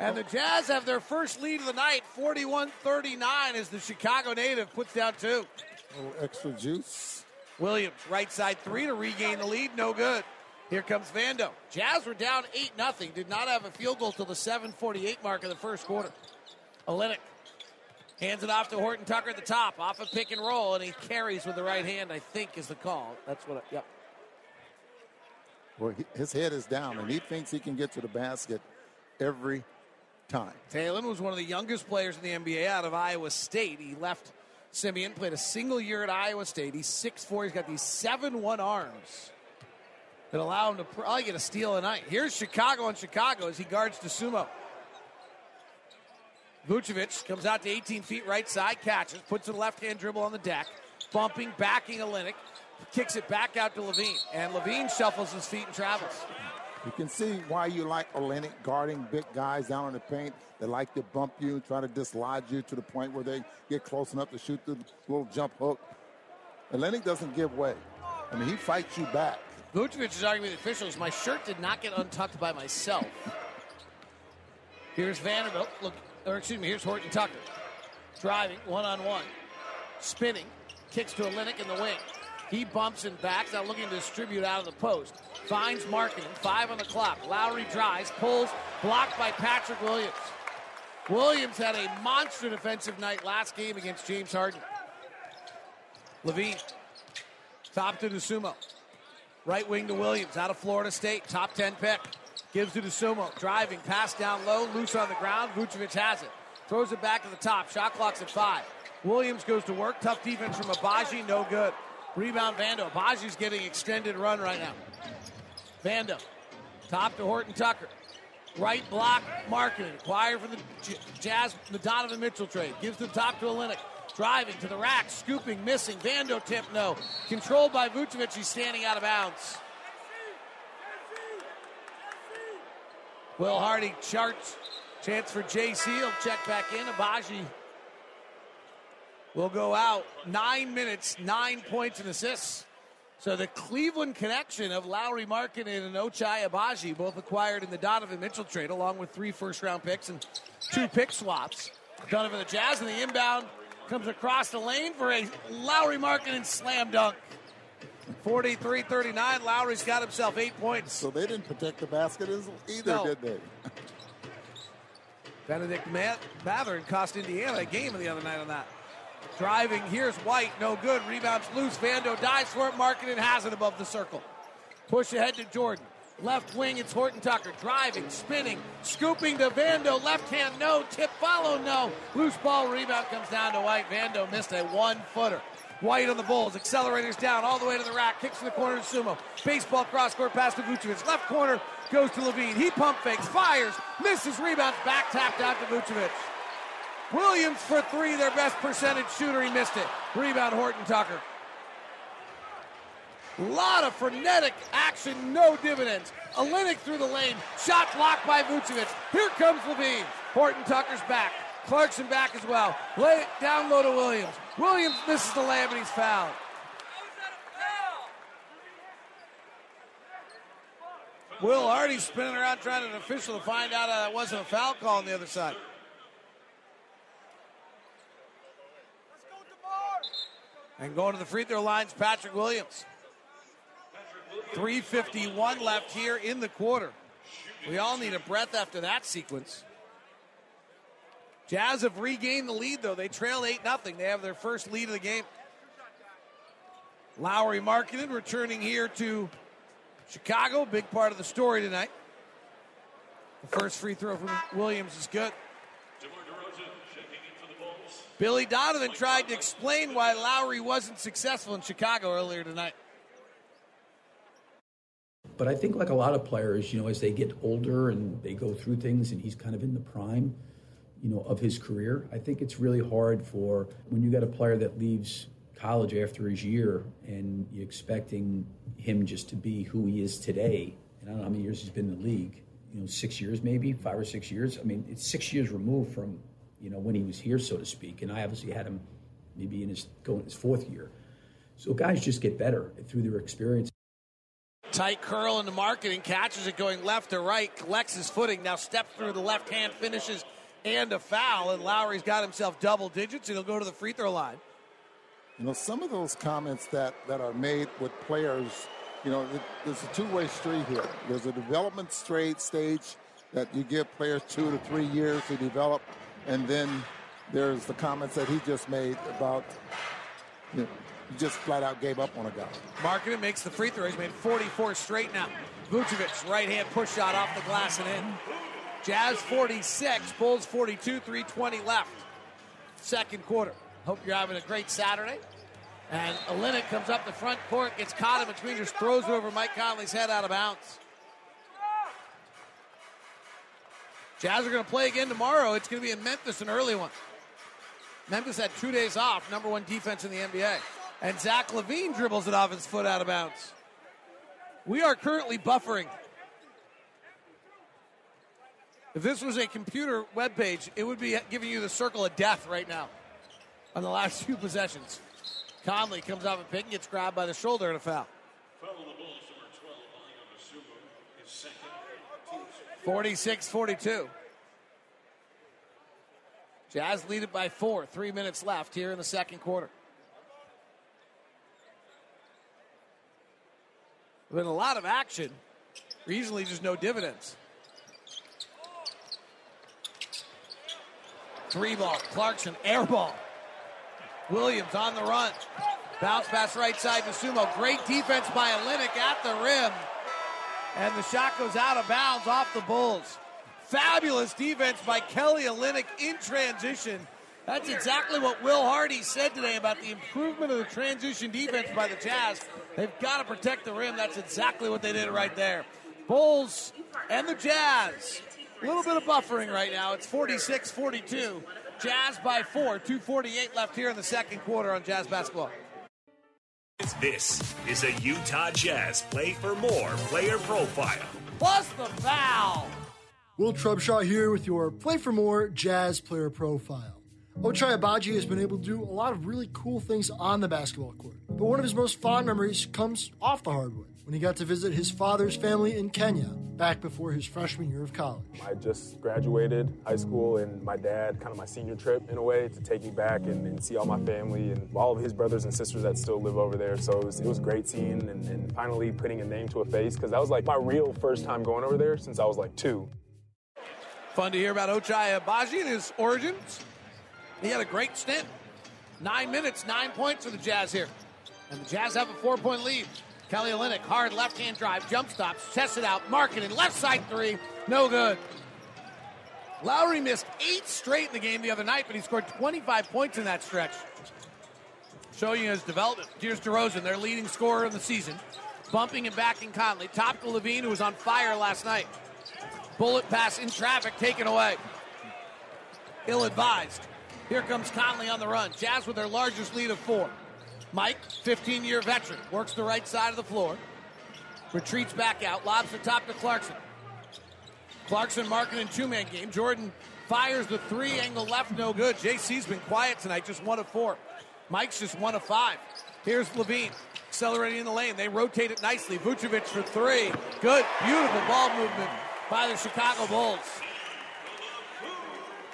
B: And the Jazz have their first lead of the night, 41 39, as the Chicago native puts down two.
C: A little extra juice.
B: Williams, right side three to regain the lead, no good. Here comes Vando. Jazz were down 8 0, did not have a field goal till the 748 mark of the first quarter. Olynyk hands it off to Horton Tucker at the top, off a pick and roll, and he carries with the right hand, I think is the call. That's what, I, yep.
C: Well, his head is down, and he thinks he can get to the basket every time.
B: Talen was one of the youngest players in the NBA out of Iowa State. He left Simeon played a single year at Iowa State. He's 6'4. He's got these 7 1 arms that allow him to probably get a steal a night. Here's Chicago on Chicago as he guards Dosunmu. Vucevic comes out to 18 feet right side, catches, puts a left hand dribble on the deck, bumping, backing Olynyk, kicks it back out to LaVine, and LaVine shuffles his feet and travels.
C: You can see why you like Olynyk guarding big guys down in the paint. They like to bump you, try to dislodge you to the point where they get close enough to shoot the little jump hook. Olynyk doesn't give way. I mean, he fights you back.
B: Vucevic is arguing with the officials. My shirt did not get untucked by myself. Here's Vanderbilt. Look, or excuse me, here's Horton Tucker. Driving, one on one. Spinning. Kicks to Olynyk in the wing. He bumps and backs, now looking to distribute out of the post. Finds Markkanen, five on the clock. Lauri drives, pulls, blocked by Patrick Williams. Williams had a monster defensive night last game against James Harden. LaVine, top to Dosunmu. Right wing to Williams, out of Florida State, top 10 pick. Gives to Dosunmu, driving, pass down low, loose on the ground. Vucevic has it. Throws it back to the top. Shot clock's at five. Williams goes to work. Tough defense from Agbaji, no good. Rebound Vando. Agbaji's getting extended run right now. Vando. Top to Horton Tucker. Right block, Markkanen. Acquired from the Jazz, the Donovan Mitchell trade. Gives the top to Olynyk. Driving to the rack, scooping, missing. Vando tip, no. Controlled by Vucevic. He's standing out of bounds. Will Hardy charts. Chance for JC. He'll check back in. Agbaji will go out. Nine minutes, nine points and assists. So the Cleveland connection of Lauri Markkanen and Ochai Agbaji, both acquired in the Donovan Mitchell trade, along with three first-round picks and two pick swaps. Donovan the Jazz and the inbound comes across the lane for a Lauri Markkanen slam dunk. 43-39. Lauri's got himself eight points.
C: So they didn't protect the basket either,
B: No.
C: did they?
B: Benedict Mathurin cost Indiana a game the other night on that. Driving, here's White, no good. Rebounds loose. Vando dives for it. Markkanen has it above the circle. Push ahead to Jordan. Left wing, it's Horton Tucker. Driving, spinning, scooping to Vando. Left hand, no. Tip follow, no. Loose ball, rebound comes down to White. Vando missed a one footer. White on the Bulls. Accelerators down all the way to the rack. Kicks in the corner to Sumo. Baseball cross court pass to Vucevic. Left corner goes to LaVine. He pump fakes, fires, misses, rebounds, back tapped out to Vucevic. Williams for three, their best percentage shooter. He missed it. Rebound, Horton Tucker. A lot of frenetic action, no dividends. Olynyk through the lane, shot blocked by Vucevic. Here comes LaVine. Horton Tucker's back. Clarkson back as well. Lay down low to Williams. Williams misses the layup and he's fouled. Will Hardy spinning around trying to an official to find out uh, it wasn't a foul call on the other side. And going to the free throw lines, Patrick Williams. 351 left here in the quarter. We all need a breath after that sequence. Jazz have regained the lead, though. They trail 8 0. They have their first lead of the game. Lauri Markkanen returning here to Chicago. Big part of the story tonight. The first free throw from Williams is good. Billy Donovan tried to explain why Lauri wasn't successful in Chicago earlier tonight.
F: But I think, like a lot of players, you know, as they get older and they go through things, and he's kind of in the prime, you know, of his career. I think it's really hard for when you got a player that leaves college after his year and you're expecting him just to be who he is today. And I don't know how many years he's been in the league. You know, six years maybe, five or six years. I mean, it's six years removed from you know when he was here, so to speak. And I obviously had him maybe in his going his fourth year. So guys just get better through their experience.
B: Tight curl in into Markkanen, catches it going left to right, collects his footing, now steps through the left hand, finishes, and a foul. And Lauri's got himself double digits, and he'll go to the free throw line.
C: You know, some of those comments that, that are made with players, you know, it, there's a two-way street here. There's a development straight stage that you give players two to three years to develop, and then there's the comments that he just made about you know, just flat out gave up on a guy.
B: Markkanen makes the free throw. He's made 44 straight now. Vucevic, right hand push shot off the glass and in. Jazz 46, Bulls 42, 320 left. Second quarter. Hope you're having a great Saturday. And Olynyk comes up the front court, gets caught in between, just throws it over Mike Conley's head out of bounds. Jazz are going to play again tomorrow. It's going to be in Memphis, an early one. Memphis had two days off, number one defense in the NBA. And Zach LaVine dribbles it off his foot out of bounds. We are currently buffering. If this was a computer web page, it would be giving you the circle of death right now on the last few possessions. Conley comes off a pick and gets grabbed by the shoulder and a foul. 46 42. Jazz lead it by four. Three minutes left here in the second quarter. There's been a lot of action. Easily just no dividends. Three ball. Clarkson, air ball. Williams on the run. Bounce pass right side to Sumo. Great defense by Olynyk at the rim. And the shot goes out of bounds off the Bulls. Fabulous defense by Kelly Olynyk in transition. That's exactly what Will Hardy said today about the improvement of the transition defense by the Jazz. They've got to protect the rim. That's exactly what they did right there. Bulls and the Jazz. A little bit of buffering right now. It's 46 42. Jazz by four. 248 left here in the second quarter on Jazz basketball.
D: This is a Utah Jazz Play for More player profile.
B: Plus the foul.
J: Will Trubshaw here with your Play for More Jazz player profile. Ochai Agbaji has been able to do a lot of really cool things on the basketball court, but one of his most fond memories comes off the hardwood when he got to visit his father's family in Kenya back before his freshman year of college.
K: I just graduated high school, and my dad, kind of my senior trip in a way, to take me back and, and see all my family and all of his brothers and sisters that still live over there. So it was, it was great seeing and, and finally putting a name to a face because that was like my real first time going over there since I was like two.
B: Fun to hear about Ochai Agbaji and his origins. He had a great stint. Nine minutes, nine points for the Jazz here. And the Jazz have a four point lead. Kelly Olynyk, hard left hand drive, jump stops, tests it out, Markkanen, left side three, no good. Lauri missed eight straight in the game the other night, but he scored 25 points in that stretch. Showing his development. Here's DeRozan, their leading scorer in the season. Bumping and backing Conley. Top to LaVine, who was on fire last night. Bullet pass in traffic, taken away. Ill advised. Here comes Conley on the run. Jazz with their largest lead of four. Mike, 15 year veteran, works the right side of the floor. Retreats back out, lobs the top to Clarkson. Clarkson marking in two man game. Jordan fires the three angle left, no good. JC's been quiet tonight, just one of four. Mike's just one of five. Here's LaVine accelerating in the lane. They rotate it nicely. Vucevic for three. Good, beautiful ball movement by the Chicago Bulls.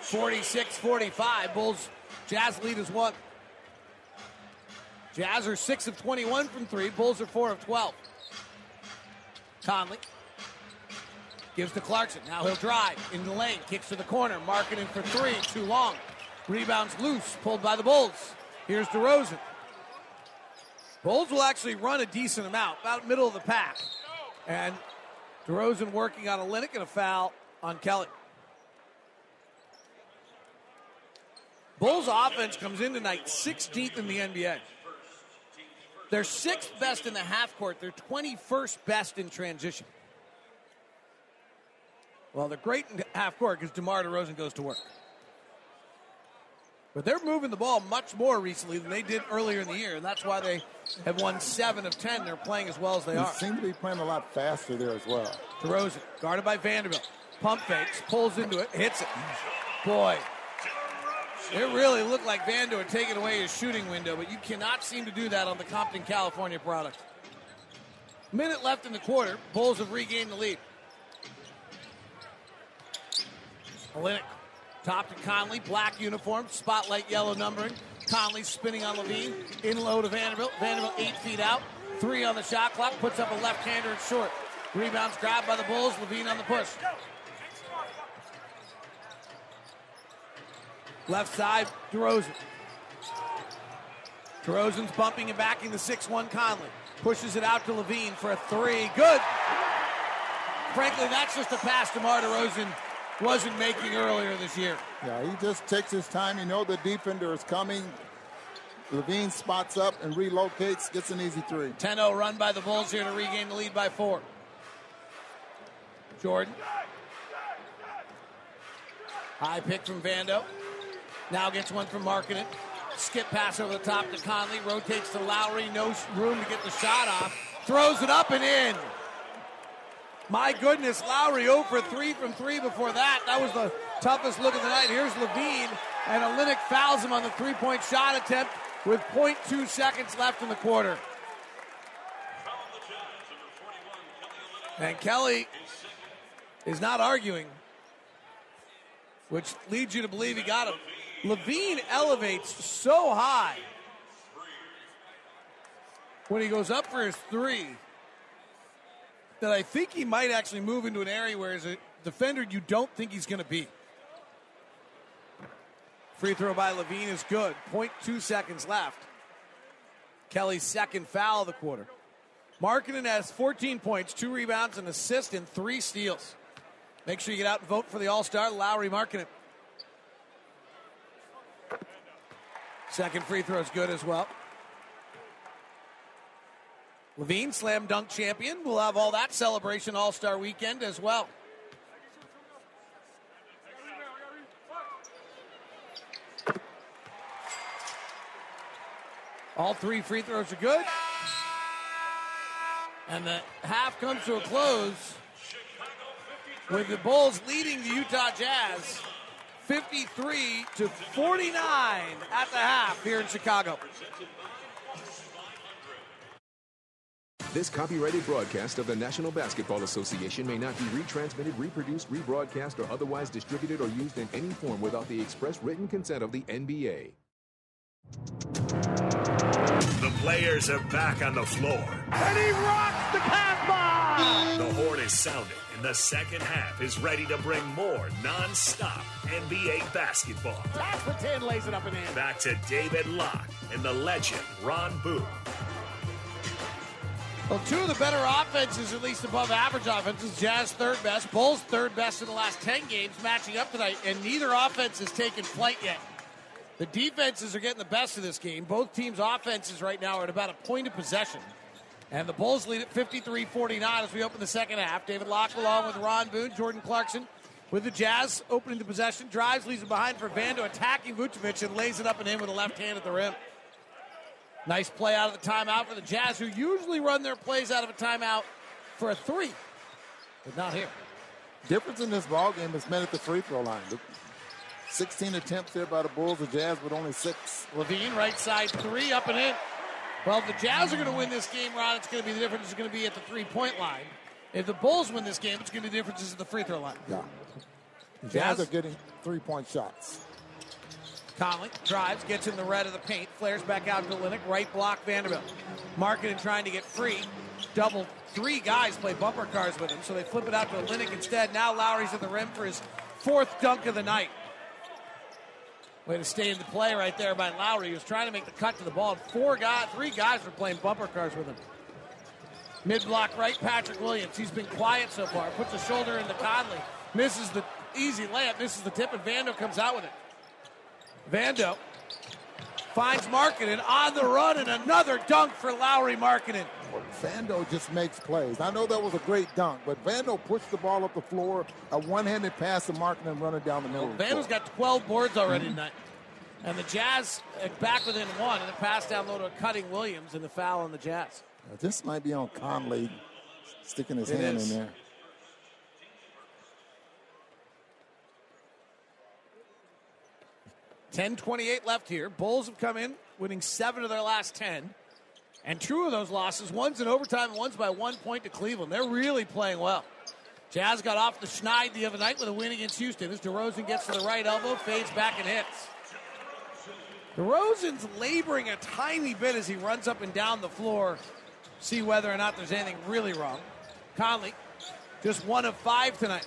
B: 46 45. Bulls, Jazz lead is one. Jazz are 6 of 21 from three. Bulls are 4 of 12. Conley gives to Clarkson. Now he'll drive in the lane, kicks to the corner, Markkanen for three, too long. Rebounds loose, pulled by the Bulls. Here's DeRozan. Bulls will actually run a decent amount, about middle of the pack. And DeRozan working on Olynyk and a foul on Kelly. Bulls offense comes in tonight 16th in the NBA. They're sixth best in the half court. They're 21st best in transition. Well, they're great in half court because DeMar DeRozan goes to work. But they're moving the ball much more recently than they did earlier in the year, and that's why they have won seven of ten. They're playing as well as they, are.
C: they
B: are.
C: seem to be playing a lot faster there as well.
B: DeRozan, guarded by Vanderbilt. Pump fakes, pulls into it, hits it. Boy, it really looked like Vando had taken away his shooting window, but you cannot seem to do that on the Compton, California product. Minute left in the quarter. Bulls have regained the lead. Olynyk, top to Conley, black uniform, spotlight yellow numbering. Conley spinning on LaVine, in low to Vanderbilt. Vanderbilt eight feet out, three on the shot clock, puts up a left-hander at short. Rebounds grabbed by the Bulls, LaVine on the push. Left side, DeRozan. DeRozan's bumping and backing the 6-1 Conley. Pushes it out to LaVine for a three. Good. Frankly, that's just a pass DeMar DeRozan wasn't making earlier this year.
C: Yeah, he just takes his time. You know the defender is coming. LaVine spots up and relocates, gets an easy three.
B: 10 0 run by the Bulls here to regain the lead by four. Jordan. High pick from Vando. Now gets one from Markkanen. Skip pass over the top to Conley. Rotates to Lauri. No room to get the shot off. Throws it up and in. My goodness, Lauri 0 for 3 from 3 before that. That was the toughest look of the night. Here's LaVine, and Olynyk fouls him on the three point shot attempt with 0.2 seconds left in the quarter. And Kelly is not arguing, which leads you to believe he got him. LaVine elevates so high when he goes up for his three that I think he might actually move into an area where, as a defender, you don't think he's going to be. Free throw by LaVine is good. 0.2 seconds left. Kelly's second foul of the quarter. Markkanen has 14 points, two rebounds, an assist, and three steals. Make sure you get out and vote for the All Star, Lauri Markkanen. Second free throw is good as well. LaVine, slam dunk champion. We'll have all that celebration All Star weekend as well. All three free throws are good. And the half comes to a close with the Bulls leading the Utah Jazz 53 to 49 at the half here in Chicago.
L: This copyrighted broadcast of the National Basketball Association may not be retransmitted, reproduced, rebroadcast, or otherwise distributed or used in any form without the express written consent of the NBA.
D: The players are back on the floor.
M: And he rocks the Casbah!
D: The horn is sounding, and the second half is ready to bring more non-stop NBA basketball.
B: That's the 10 lays it up and in.
D: Back to David Locke and the legend, Ron Boone.
B: Well, two of the better offenses, at least above average offenses, Jazz third best, Bulls third best in the last 10 games matching up tonight, and neither offense has taken flight yet. The defenses are getting the best of this game. Both teams' offenses right now are at about a point of possession. And the Bulls lead at 53 49 as we open the second half. David Locke along with Ron Boone, Jordan Clarkson with the Jazz opening the possession. Drives, leaves it behind for Vando, attacking Vucevic and lays it up and in with a left hand at the rim. Nice play out of the timeout for the Jazz, who usually run their plays out of a timeout for a three, but not here.
C: Difference in this ball game is met at the free throw line. 16 attempts there by the Bulls, the Jazz with only six.
B: LaVine, right side three, up and in. Well, if the Jazz are going to win this game, Ron, it's going to be the difference is going to be at the three point line. If the Bulls win this game, it's going to be the difference is at the free throw line.
C: Yeah. The Jazz, Jazz are getting three point shots.
B: Conley drives, gets in the red of the paint, flares back out to Olynyk, right block Vanderbilt. Markkanen trying to get free. Double three guys play bumper cars with him, so they flip it out to Olynyk instead. Now Lauri's at the rim for his fourth dunk of the night. Way to stay in the play right there by Lauri. He was trying to make the cut to the ball. Four guys, three guys were playing bumper cars with him. Mid block right, Patrick Williams. He's been quiet so far. Puts a shoulder into Conley. Misses the easy layup, misses the tip, and Vando comes out with it. Vando finds Markkanen on the run and another dunk for Lauri Markkanen.
C: Vando just makes plays. I know that was a great dunk, but Vando pushed the ball up the floor, a one-handed pass to Markkanen running down the middle.
B: Vando's got 12 boards already mm-hmm. tonight. And the Jazz back within one, and the pass down low to Cutting Williams and the foul on the Jazz.
C: Now, this might be on Conley sticking his it hand is. in there.
B: 10-28 left here. Bulls have come in winning seven of their last 10. And two of those losses, one's in overtime and one's by one point to Cleveland. They're really playing well. Jazz got off the schneid the other night with a win against Houston. As DeRozan gets to the right elbow, fades back and hits. DeRozan's laboring a tiny bit as he runs up and down the floor, see whether or not there's anything really wrong. Conley, just one of five tonight.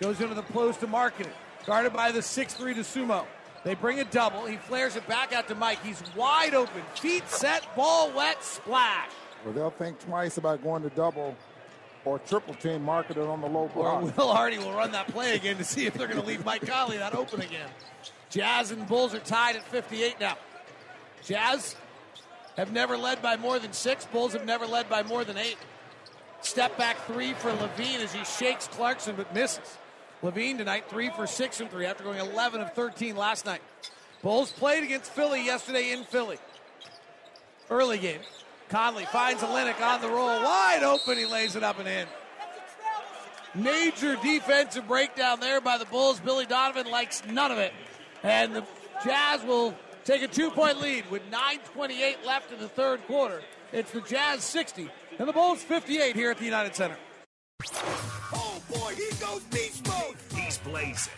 B: Goes into the post to Markkanen. Guarded by the 6'3 Dosunmu. They bring a double. He flares it back out to Mike. He's wide open. Feet set, ball wet, splash.
C: Well, they'll think twice about going to double or triple team market it on the low block.
B: Or Will Hardy will run that play again to see if they're going to leave Mike Conley that open again. Jazz and Bulls are tied at 58 now. Jazz have never led by more than six. Bulls have never led by more than eight. Step back three for LaVine as he shakes Clarkson but misses. LaVine tonight three for six and three after going 11 of 13 last night. Bulls played against Philly yesterday in Philly. Early game. Conley finds Olynyk on the roll. Wide open. He lays it up and in. Major defensive breakdown there by the Bulls. Billy Donovan likes none of it. And the Jazz will take a two point lead with 9.28 left in the third quarter. It's the Jazz 60 and the Bulls 58 here at the United Center.
D: Blazing.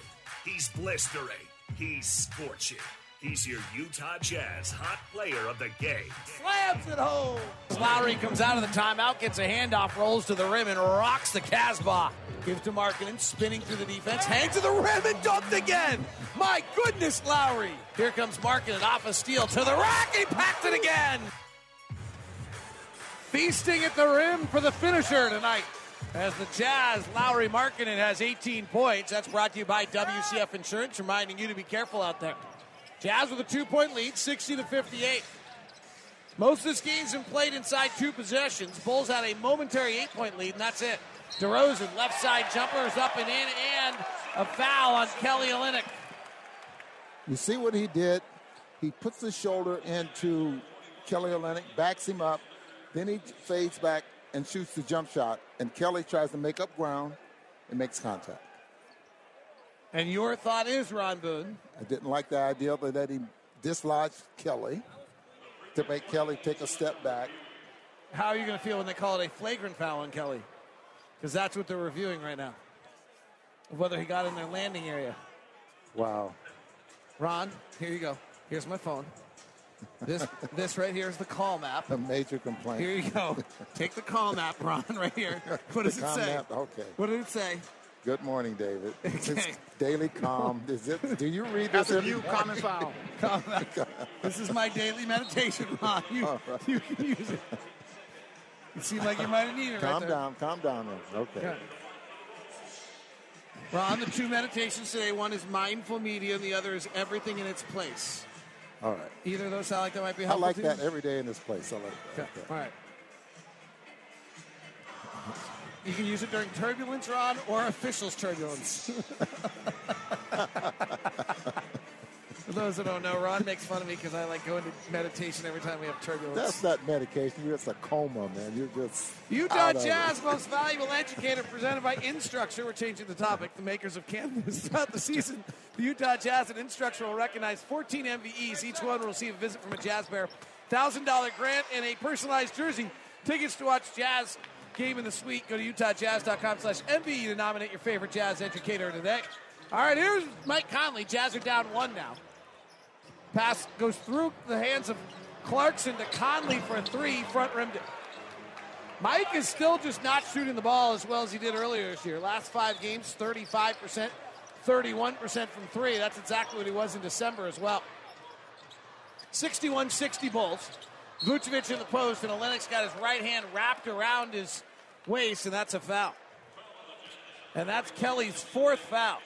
D: He's blistering. He's scorching. He's your Utah Jazz hot player of the game.
B: Slams it home. Lauri comes out of the timeout, gets a handoff, rolls to the rim, and rocks the Casbah. Gives to Markkanen, spinning through the defense, hangs to the rim and dunked again. My goodness, Lauri. Here comes Markkanen off a steal to the rack. He packed it again. Feasting at the rim for the finisher tonight. As the Jazz, Lauri Markkanen has 18 points. That's brought to you by WCF Insurance, reminding you to be careful out there. Jazz with a two point lead, 60 to 58. Most of this game's been played inside two possessions. Bulls had a momentary eight point lead, and that's it. DeRozan, left side jumper is up and in, and a foul on Kelly Olynyk.
C: You see what he did? He puts his shoulder into Kelly Olynyk, backs him up, then he fades back and shoots the jump shot, and Kelly tries to make up ground and makes contact.
B: And your thought is, Ron Boone?
C: I didn't like the idea that he dislodged Kelly to make Kelly take a step back.
B: How are you going to feel when they call it a flagrant foul on Kelly? Because that's what they're reviewing right now. Whether he got in their landing area.
C: Wow.
B: Ron, here you go. Here's my phone. This this right here is the call map.
C: A major complaint.
B: Here you go. Take the call map, Ron, right here. (laughs) What does
C: The
B: it say?
C: map, Okay.
B: What did it say?
C: Good morning, David. (laughs) It's daily calm. Is it? Do you read
B: That's
C: this?
B: a
C: every
B: new
C: morning?
B: common (laughs) foul. This is my daily meditation, Ron. You,
C: All right.
B: you can use it. You seem like you might have needed it right
C: Calm
B: there.
C: down. Calm down. then. Okay.
B: Okay. Ron, the two meditations today one is mindful media, and the other is everything in its place.
C: All right.
B: Either of those sound like that might be helpful.
C: I
B: like
C: that
B: you?
C: every day in this place. I like that.
B: Okay. All right. You can use it during turbulence, Ron, or officials' turbulence. (laughs) Those that don't know, Ron makes fun of me because I like going to meditation every time we have turbulence.
C: That's not medication. You're just a coma, man. You're just
B: Utah. Jazz Most Valuable Educator presented by Instructure. We're changing the topic. The makers of Canvas. (laughs) Throughout the season, the Utah Jazz and Instructure will recognize 14 MVEs. Each one will receive a visit from a Jazz Bear, $1,000 grant, and a personalized jersey. Tickets to watch Jazz game in the suite. Go to utahjazz.com slash MVE to nominate your favorite Jazz educator today. All right, here's Mike Conley. Jazz are down one now. Pass goes through the hands of Clarkson to Conley for a three, front rimmed it. Mike is still just not shooting the ball as well as he did earlier this year. Last five games, 35%, 31% from three. That's exactly what he was in December as well. 61 60 Bulls. Vucevic in the post, and Olynyk's got his right hand wrapped around his waist, and that's a foul. And that's Kelly's fourth foul.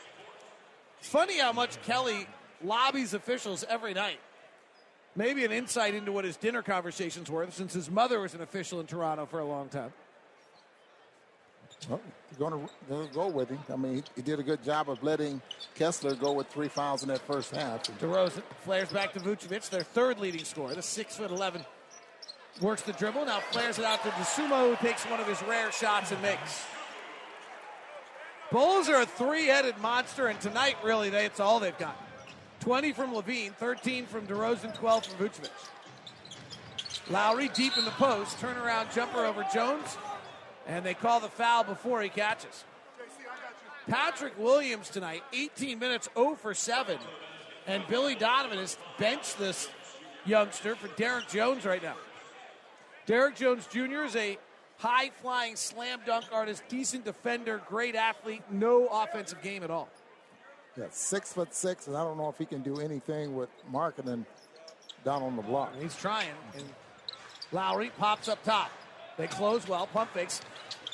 B: It's funny how much Kelly lobbies officials every night. Maybe an insight into what his dinner conversations were, since his mother was an official in Toronto for a long time.
C: Well, you're going to go with him. I mean, he, he did a good job of letting Kessler go with three fouls in that first half.
B: DeRozan flares back to Vucevic, their third leading scorer, the six foot eleven. Works the dribble, now flares it out to Dosunmu, who takes one of his rare shots and makes. Bulls are a three headed monster, and tonight, really, they, it's all they've got. 20 from LaVine, 13 from DeRozan, 12 from Vucevic. Lauri deep in the post, turnaround jumper over Jones, and they call the foul before he catches. Patrick Williams tonight, 18 minutes, 0 for 7. And Billy Donovan has benched this youngster for Derrick Jones right now. Derrick Jones Jr. is a high flying slam dunk artist, decent defender, great athlete, no offensive game at all.
C: Yeah, six foot six, and I don't know if he can do anything with Markkanen down on the block.
B: He's trying. And Lauri pops up top. They close well, pump fakes.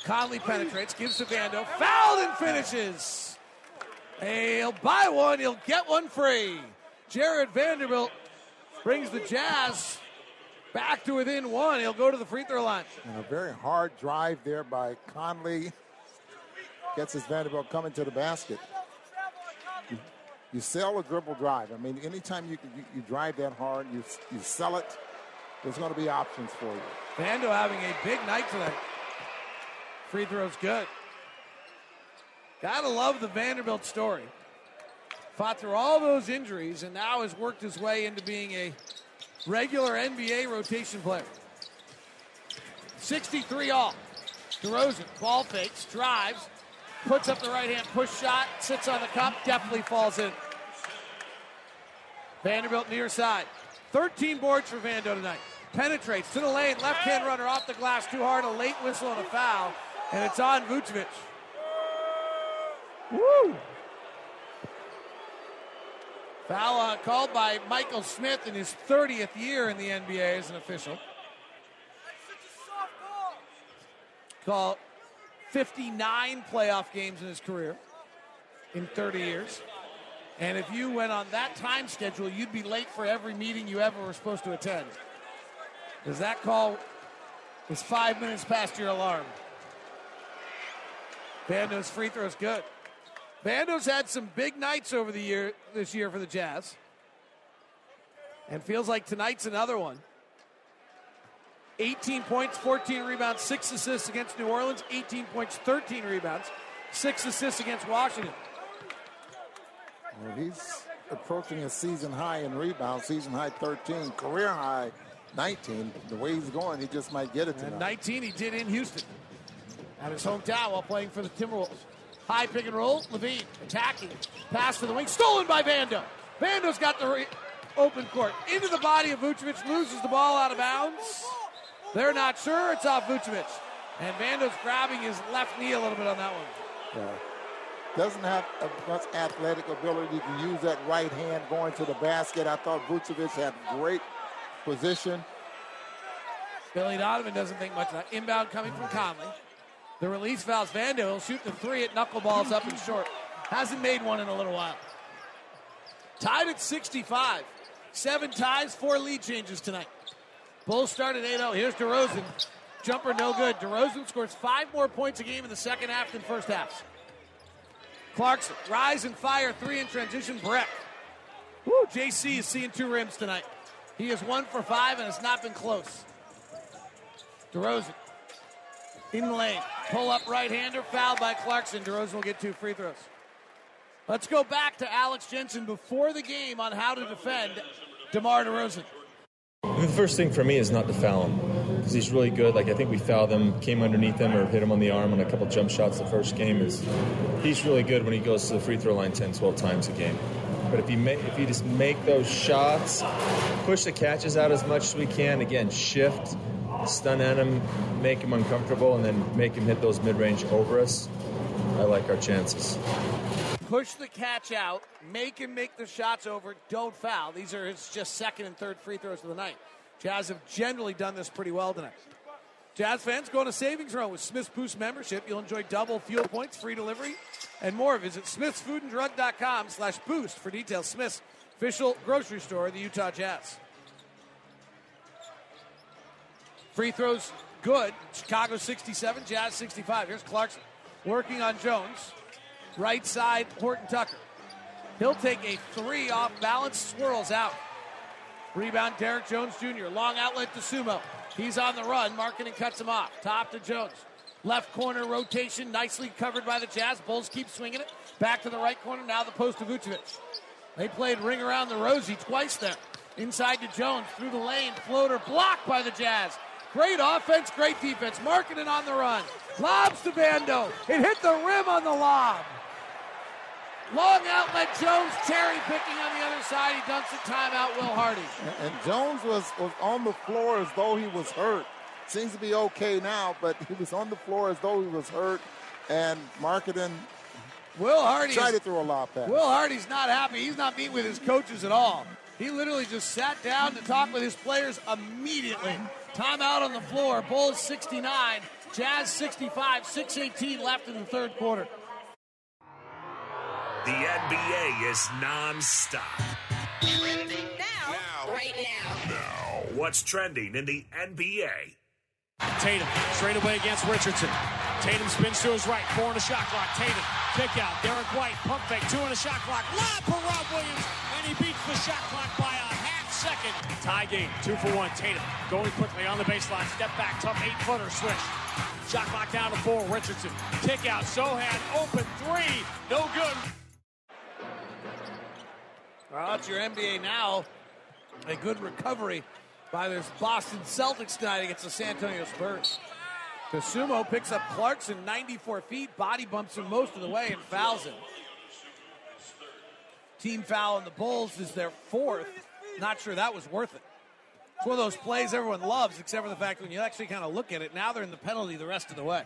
B: Conley penetrates, gives to Vando, fouled and finishes. He'll buy one, he'll get one free. Jared Vanderbilt brings the Jazz back to within one. He'll go to the free throw line.
C: And a very hard drive there by Conley. Gets his Vanderbilt coming to the basket. You, sell a dribble drive. I mean, anytime you, you, you drive that hard, you, you sell it, there's going to be options for you.
B: Vando having a big night tonight. Free throw's good. Gotta love the Vanderbilt story. Fought through all those injuries and now has worked his way into being a regular NBA rotation player. 63 all. DeRozan, ball fakes, drives, puts up the right hand push shot, sits on the cup, definitely falls in. Vanderbilt near side. 13 boards for Vando tonight. Penetrates to the lane, left hand runner off the glass too hard, a late whistle and a foul, and it's on Vucevic. Woo! Foul uh, called by Michael Smith in his 30th year in the NBA as an official. Called 59 playoff games in his career in 30 years. And if you went on that time schedule, you'd be late for every meeting you ever were supposed to attend. Because that call was five minutes past your alarm. Vando's free throw is good. Vando's had some big nights over the year this year for the Jazz. And feels like tonight's another one. 18 points, 14 rebounds, 6 assists against New Orleans, 18 points, 13 rebounds, 6 assists against Washington.
C: Well, he's approaching a season high in rebounds, season high 13, career high 19. The way he's going, he just might get it tonight.
B: And 19 he did in Houston at his hometown while playing for the Timberwolves. High pick and roll, LaVine attacking, pass to the wing, stolen by Vando. Vando's got the re- open court into the body of Vucevic, loses the ball out of bounds. They're not sure it's off Vucevic, and Vando's grabbing his left knee a little bit on that one.
C: Yeah. Doesn't have much athletic ability to use that right hand going to the basket. I thought Vucevic had great position.
B: Billy Donovan doesn't think much of that. Inbound coming from Conley. The release fouls Vando. He'll shoot the three at knuckleballs up and short. Hasn't made one in a little while. Tied at 65. Seven ties, four lead changes tonight. Bulls started at 8 0. Here's DeRozan. Jumper no good. DeRozan scores five more points a game in the second half than first half. Clarkson, rise and fire, three in transition. Breck. Woo, JC is seeing two rims tonight. He is one for five and has not been close. DeRozan in the lane. Pull up right hander, fouled by Clarkson. DeRozan will get two free throws. Let's go back to Alex Jensen before the game on how to defend DeMar DeRozan.
N: The first thing for me is not to foul him because he's really good. Like I think we fouled him, came underneath him, or hit him on the arm on a couple jump shots. The first game is he's really good when he goes to the free throw line 10, 12 times a game. But if you make, if you just make those shots, push the catches out as much as we can. Again, shift, stun at him, make him uncomfortable, and then make him hit those mid range over us. I like our chances.
B: Push the catch out, make him make the shots over, don't foul. These are his just second and third free throws of the night. Jazz have generally done this pretty well tonight. Jazz fans, go on a savings run with Smith's Boost membership. You'll enjoy double fuel points, free delivery, and more. Visit smithsfoodanddrug.com slash boost for details. Smith's official grocery store the Utah Jazz. Free throws good. Chicago 67, Jazz 65. Here's Clarkson working on Jones. Right side, Horton Tucker. He'll take a three off balance, swirls out. Rebound, Derrick Jones Jr. Long outlet to Sumo. He's on the run. Markkanen cuts him off. Top to Jones. Left corner rotation, nicely covered by the Jazz. Bulls keep swinging it. Back to the right corner. Now the post to Vucevic. They played ring around the rosy twice there. Inside to Jones. Through the lane. Floater blocked by the Jazz. Great offense, great defense. Markkanen on the run. Lobs to Vando. It hit the rim on the lob. Long outlet Jones, cherry picking on the other side. He dunks it. Timeout, Will Hardy.
C: And Jones was, was on the floor as though he was hurt. Seems to be okay now, but he was on the floor as though he was hurt. And Markkanen
B: Will Hardy
C: tried to throw a lob pass.
B: Will Hardy's not happy. He's not meeting with his coaches at all. He literally just sat down to talk with his players immediately. Timeout on the floor. Bulls 69, Jazz 65, 6.18 left in the third quarter.
D: The NBA is non-stop.
M: Now, right now.
D: What's trending in the NBA?
B: Tatum straight away against Richardson. Tatum spins to his right, four in a shot clock. Tatum, kick out. Derrick White, pump fake, two in a shot clock. Lob for Rob Williams, and he beats the shot clock by a half second. Tie game, two for one. Tatum going quickly on the baseline, step back, tough eight footer switch. Shot clock down to four. Richardson, kick out. Sochan, open three, no good. Well, that's your NBA now. A good recovery by this Boston Celtics tonight against the San Antonio Spurs. Dosunmu picks up Clarkson 94 feet, body bumps him most of the way, and fouls him. Team foul on the Bulls is their fourth. Not sure that was worth it. It's one of those plays everyone loves, except for the fact when you actually kind of look at it, now they're in the penalty the rest of the way.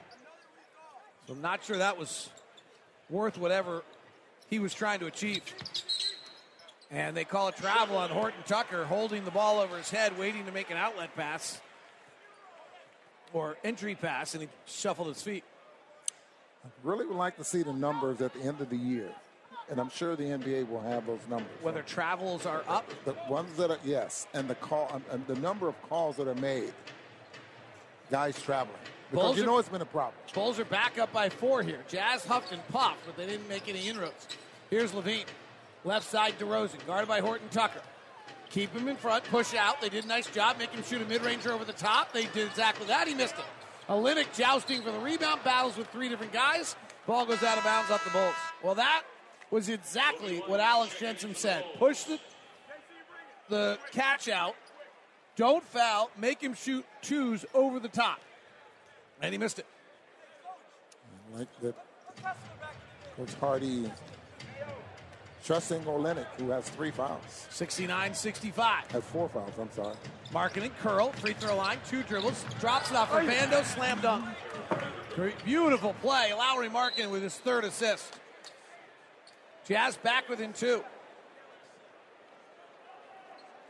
B: So I'm not sure that was worth whatever he was trying to achieve. And they call a travel on Horton Tucker, holding the ball over his head, waiting to make an outlet pass or entry pass, and he shuffled his feet.
C: Really would like to see the numbers at the end of the year. And I'm sure the NBA will have those numbers.
B: Whether travels are up?
C: The ones that are, yes, and the call and the number of calls that are made. Guys traveling. Because
B: Bulls
C: you
B: are-
C: know it's been a problem.
B: Bulls are back up by four here. Jazz huffed and puffed, but they didn't make any inroads. Here's LaVine. Left side DeRozan, guarded by Horton Tucker. Keep him in front, push out. They did a nice job, make him shoot a mid-ranger over the top. They did exactly that. He missed it. Olynyk jousting for the rebound, battles with three different guys. Ball goes out of bounds off the Bulls. Well, that was exactly what Alex Jensen said. Push the, the catch out, don't foul, make him shoot twos over the top. And he missed it.
C: I like that Coach Hardy trusting Olynyk, who has three fouls.
B: 69 65.
C: Has four fouls, I'm sorry.
B: Markkanen, curl, free throw line, two dribbles, drops it off for Vando, slam dunk. Great, beautiful play. Lauri Markkanen with his third assist. Jazz back within two.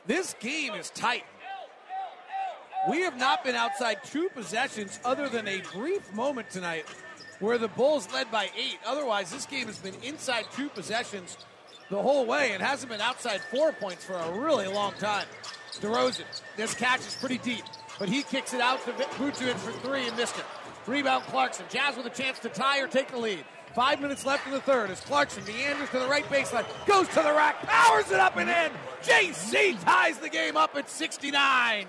B: This game is tight. We have not been outside two possessions other than a brief moment tonight where the Bulls led by eight. Otherwise, this game has been inside two possessions the whole way. It hasn't been outside four points for a really long time. DeRozan, this catch is pretty deep, but he kicks it out to Vucevic for three and missed it. Rebound Clarkson. Jazz with a chance to tie or take the lead. Five minutes left in the third as Clarkson meanders to the right baseline, goes to the rack, powers it up and in. JC ties the game up at 69.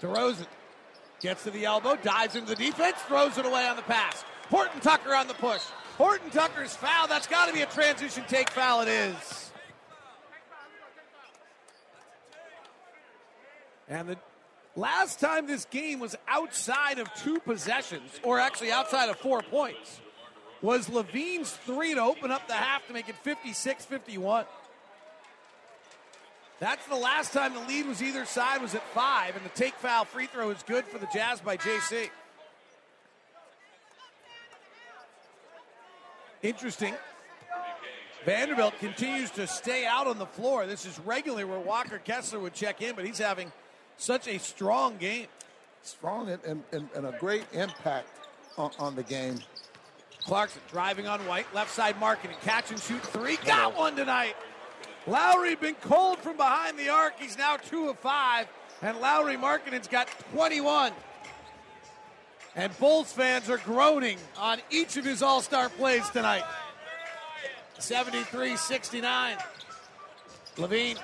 B: DeRozan gets to the elbow, dives into the defense, throws it away on the pass. Horton Tucker on the push. Horton Tucker's foul. That's got to be a transition take foul. It is. And the last time this game was outside of two possessions, or actually outside of four points, was LaVine's three to open up the half to make it 56 51. That's the last time the lead was either side was at five, and the take foul free throw is good for the Jazz by JC. Interesting. Vanderbilt continues to stay out on the floor. This is regularly where Walker Kessler would check in, but he's having such a strong game.
C: Strong and, and, and, a great impact on, on the game.
B: Clarkson driving on White, left side Markkanen, catch and shoot three. Got one tonight. Lauri been cold from behind the arc. He's now two of five, and Lauri Markkanen's got 21. And Bulls fans are groaning on each of his All Star plays tonight. 73 69. LaVine,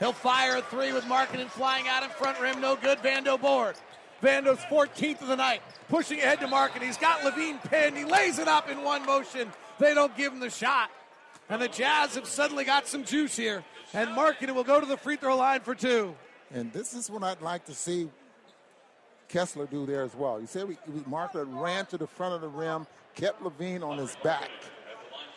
B: he'll fire a three with Markkanen flying out in front rim. No good. Vando board. Vando's 14th of the night, pushing ahead to Markkanen. He's got LaVine pinned. He lays it up in one motion. They don't give him the shot. And the Jazz have suddenly got some juice here. And Markkanen will go to the free throw line for two.
C: And this is what I'd like to see Kessler do there as well. You said we, we Marker ran to the front of the rim, kept LaVine on his back,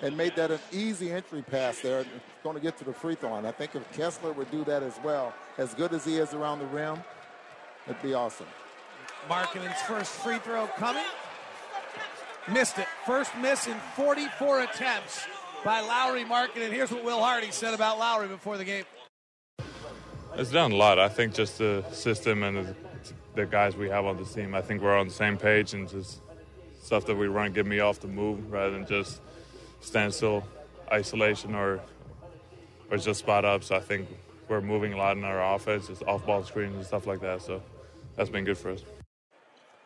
C: and made that an easy entry pass there. It's going to get to the free throw line. I think if Kessler would do that as well, as good as he is around the rim, it'd be awesome.
B: Markkanen's first free throw coming. Missed it. First miss in 44 attempts by Lauri Markkanen. Here's what Will Hardy said about Lauri before the game.
G: It's done a lot. I think just the system and the, the guys we have on the team. I think we're on the same page and just stuff that we run get me off the move rather than just standstill, isolation, or or just spot up. So I think we're moving a lot in our offense, just off ball screens and stuff like that. So that's been good for us.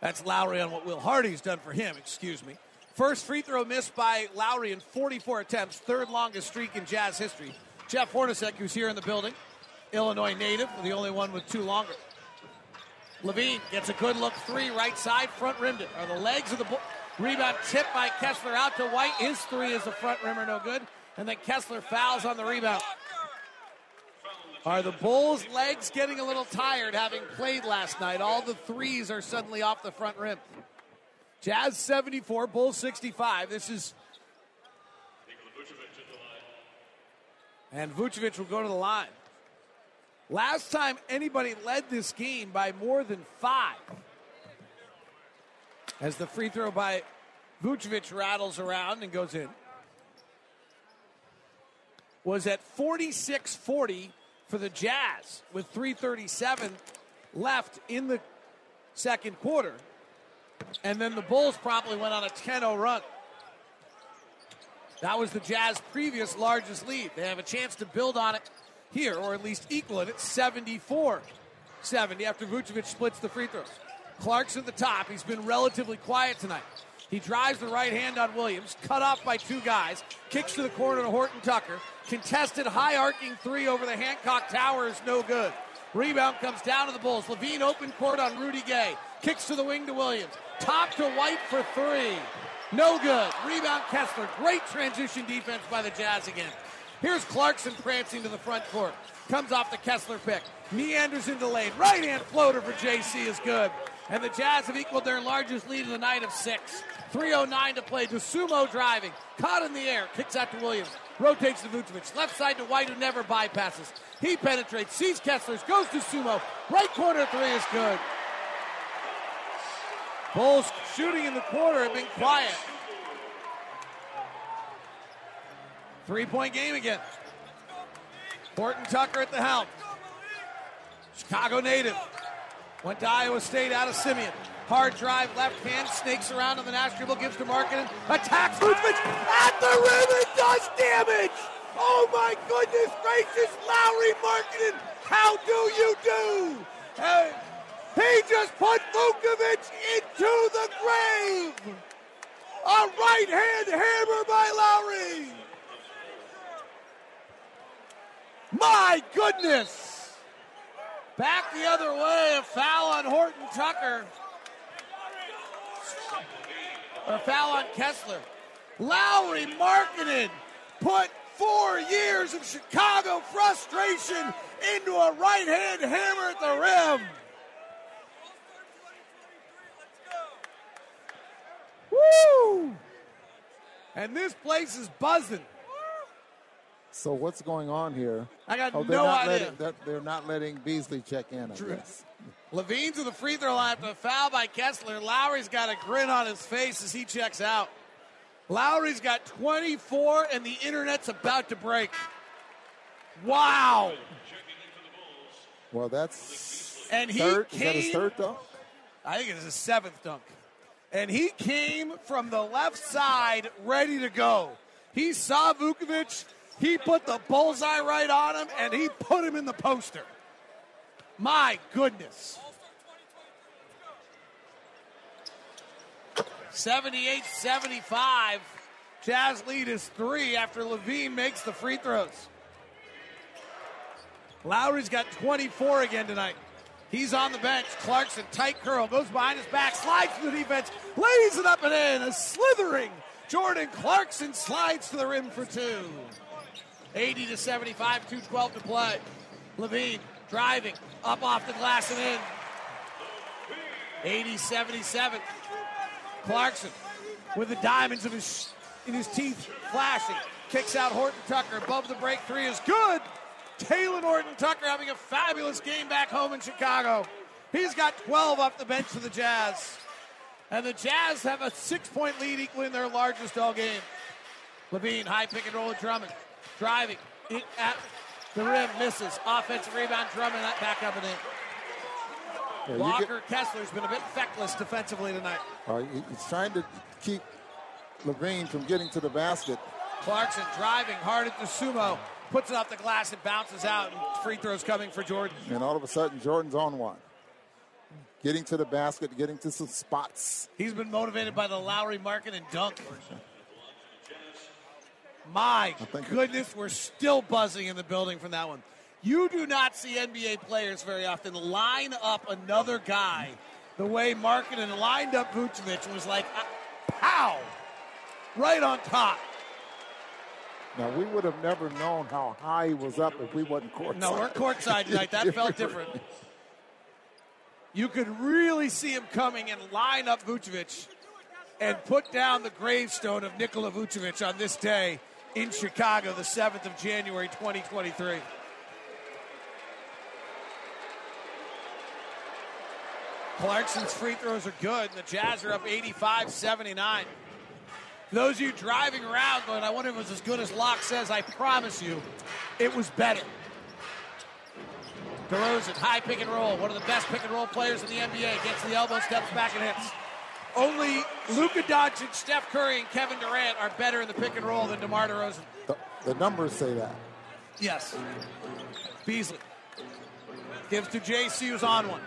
B: That's Lauri on what Will Hardy's done for him, excuse me. First free throw missed by Lauri in 44 attempts, third longest streak in Jazz history. Jeff Hornacek, who's here in the building, Illinois native, the only one with two longer. LaVine gets a good look three, right side, front rimmed it. Are the legs of the bo- rebound tipped by Kessler out to White? His three is a front rimmer, no good. And then Kessler fouls on the rebound. Are the Bulls' legs getting a little tired having played last night? All the threes are suddenly off the front rim. Jazz 74, Bulls 65. This is. And Vucevic will go to the line. Last time anybody led this game by more than five. As the free throw by Vucevic rattles around and goes in. Was at 46 40 for the Jazz with 337 left in the second quarter. And then the Bulls probably went on a 10 0 run. That was the Jazz previous largest lead. They have a chance to build on it here, or at least equal it at 74 70 after Vucevic splits the free throws. Clarkson at the top. He's been relatively quiet tonight. He drives the right hand on Williams, cut off by two guys, kicks to the corner to Horton Tucker. Contested high arcing three over the Hancock Tower is no good. Rebound comes down to the Bulls. LaVine open court on Rudy Gay. Kicks to the wing to Williams. Top to White for three. No good. Rebound Kessler. Great transition defense by the Jazz again. Here's Clarkson prancing to the front court. Comes off the Kessler pick. Meanders into lane. Right hand floater for JC is good. And the Jazz have equaled their largest lead of the night of six. 3.09 to play. Dosunmu driving. Caught in the air. Kicks out to Williams. Rotates to Vucevic. Left side to White, who never bypasses. He penetrates. Sees Kessler's. Goes to Sumo. Right corner three is good. Bulls shooting in the quarter have been quiet. Three point game again. Horton Tucker at the helm. Chicago native. Went to Iowa State out of Simeon. Hard drive, left hand, snakes around on the Nash dribble, gives to Markkanen. Attacks Vucevic at the rim and does damage! Oh my goodness gracious, Lauri Markkanen, how do you do? Hey, he just put Vucevic into the grave! A right hand hammer by Lauri! My goodness! Back the other way, a foul on Horton Tucker. Or foul on Kessler. Lauri Markkanen put four years of Chicago frustration into a right hand hammer at the rim. Woo! And this place is buzzing.
C: So what's going on here?
B: I got
C: oh, they're
B: no
C: not
B: idea.
C: Letting, they're, they're not letting Beasley check in. I
B: True.
C: guess.
B: LaVine to the free throw line after a foul by Kessler. Lauri's got a grin on his face as he checks out. Lauri's got 24, and the internet's about to break. Wow!
C: Well, that's
B: And he
C: third. Is that his third dunk?
B: I think it is his seventh dunk. And he came from the left side ready to go. He saw Vucevic, he put the bullseye right on him, and he put him in the poster. My goodness. 78 75. Jazz lead is three after LaVine makes the free throws. Lauri's got 24 again tonight. He's on the bench. Clarkson, tight curl, goes behind his back, slides to the defense, lays it up and in. A slithering Jordan Clarkson slides to the rim for two. 80 to 75, 212 to play. LaVine driving, up off the glass and in. 80 77. Clarkson with the diamonds of his in his teeth flashing. Kicks out Horton Tucker. Above the break three is good. Taylor Horton Tucker having a fabulous game back home in Chicago. He's got 12 off the bench for the Jazz. And the Jazz have a six point lead, equaling their largest all game. LaVine, high pick and roll with Drummond. Driving at the rim, misses. Offensive rebound, Drummond that back up and in.
C: Yeah,
B: Walker Kessler's been a bit feckless defensively tonight.
C: Uh, he's trying to keep LaVine from getting to the basket.
B: Clarkson driving hard at the sumo, puts it off the glass and bounces out, and free throws coming for Jordan.
C: And all of a sudden, Jordan's on one. Getting to the basket, getting to some spots.
B: He's been motivated by the Lauri market and dunk. My goodness, we're still buzzing in the building from that one. You do not see NBA players very often line up another guy the way Markkanen lined up Vucevic and was like, uh, pow, right on top.
C: Now, we would have never known how high he was up if we wasn't courtside.
B: No, we're courtside tonight. That (laughs) felt different. You could really see him coming and line up Vucevic and put down the gravestone of Nikola Vucevic on this day in Chicago, the 7th of January, 2023. Clarkson's free throws are good, and the Jazz are up 85 79. Those of you driving around going, I wonder if it was as good as Locke says, I promise you, it was better. DeRozan, high pick and roll, one of the best pick and roll players in the NBA, gets the elbow, steps back and hits. Only Luka Doncic, Steph Curry, and Kevin Durant are better in the pick and roll than DeMar DeRozan.
C: The, the numbers say that.
B: Yes. Beasley gives to JC, who's on one.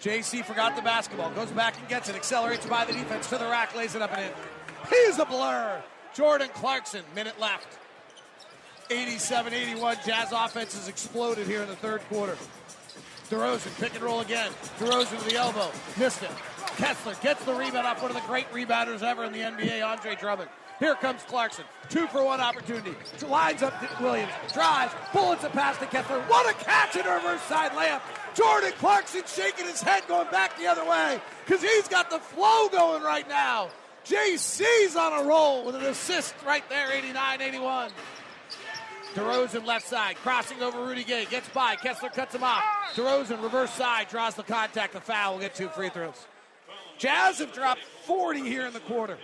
B: JC forgot the basketball, goes back and gets it, accelerates by the defense to the rack, lays it up and in. He's a blur. Jordan Clarkson, minute left. 87 81. Jazz offense has exploded here in the third quarter. DeRozan, pick and roll again. DeRozan to the elbow. Missed it. Kessler gets the rebound off one of the great rebounders ever in the NBA, Andre Drummond. Here comes Clarkson. Two for one opportunity. Lines up Williams. Drives. Bullets it past to Kessler. What a catch a reverse side layup. Jordan Clarkson shaking his head going back the other way because he's got the flow going right now. JC's on a roll with an assist right there, 89 81. DeRozan left side, crossing over Rudy Gay, gets by. Kessler cuts him off. DeRozan reverse side, draws the contact. The foul will get two free throws. Jazz have dropped 40 here in the quarter.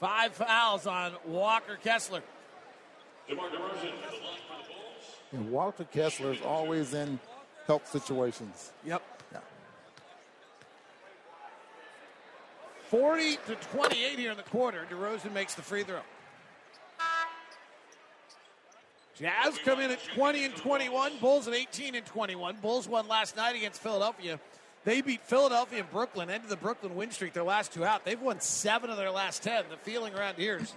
B: Five fouls on Walker Kessler.
C: And Walker Kessler is always in help situations.
B: Yep. 40 to 28 here in the quarter. DeRozan makes the free throw. Jazz come in at 20 and 21. Bulls at 18 and 21. Bulls won last night against Philadelphia. They beat Philadelphia and Brooklyn, ended the Brooklyn win streak, their last two out. They've won seven of their last 10. The feeling around here is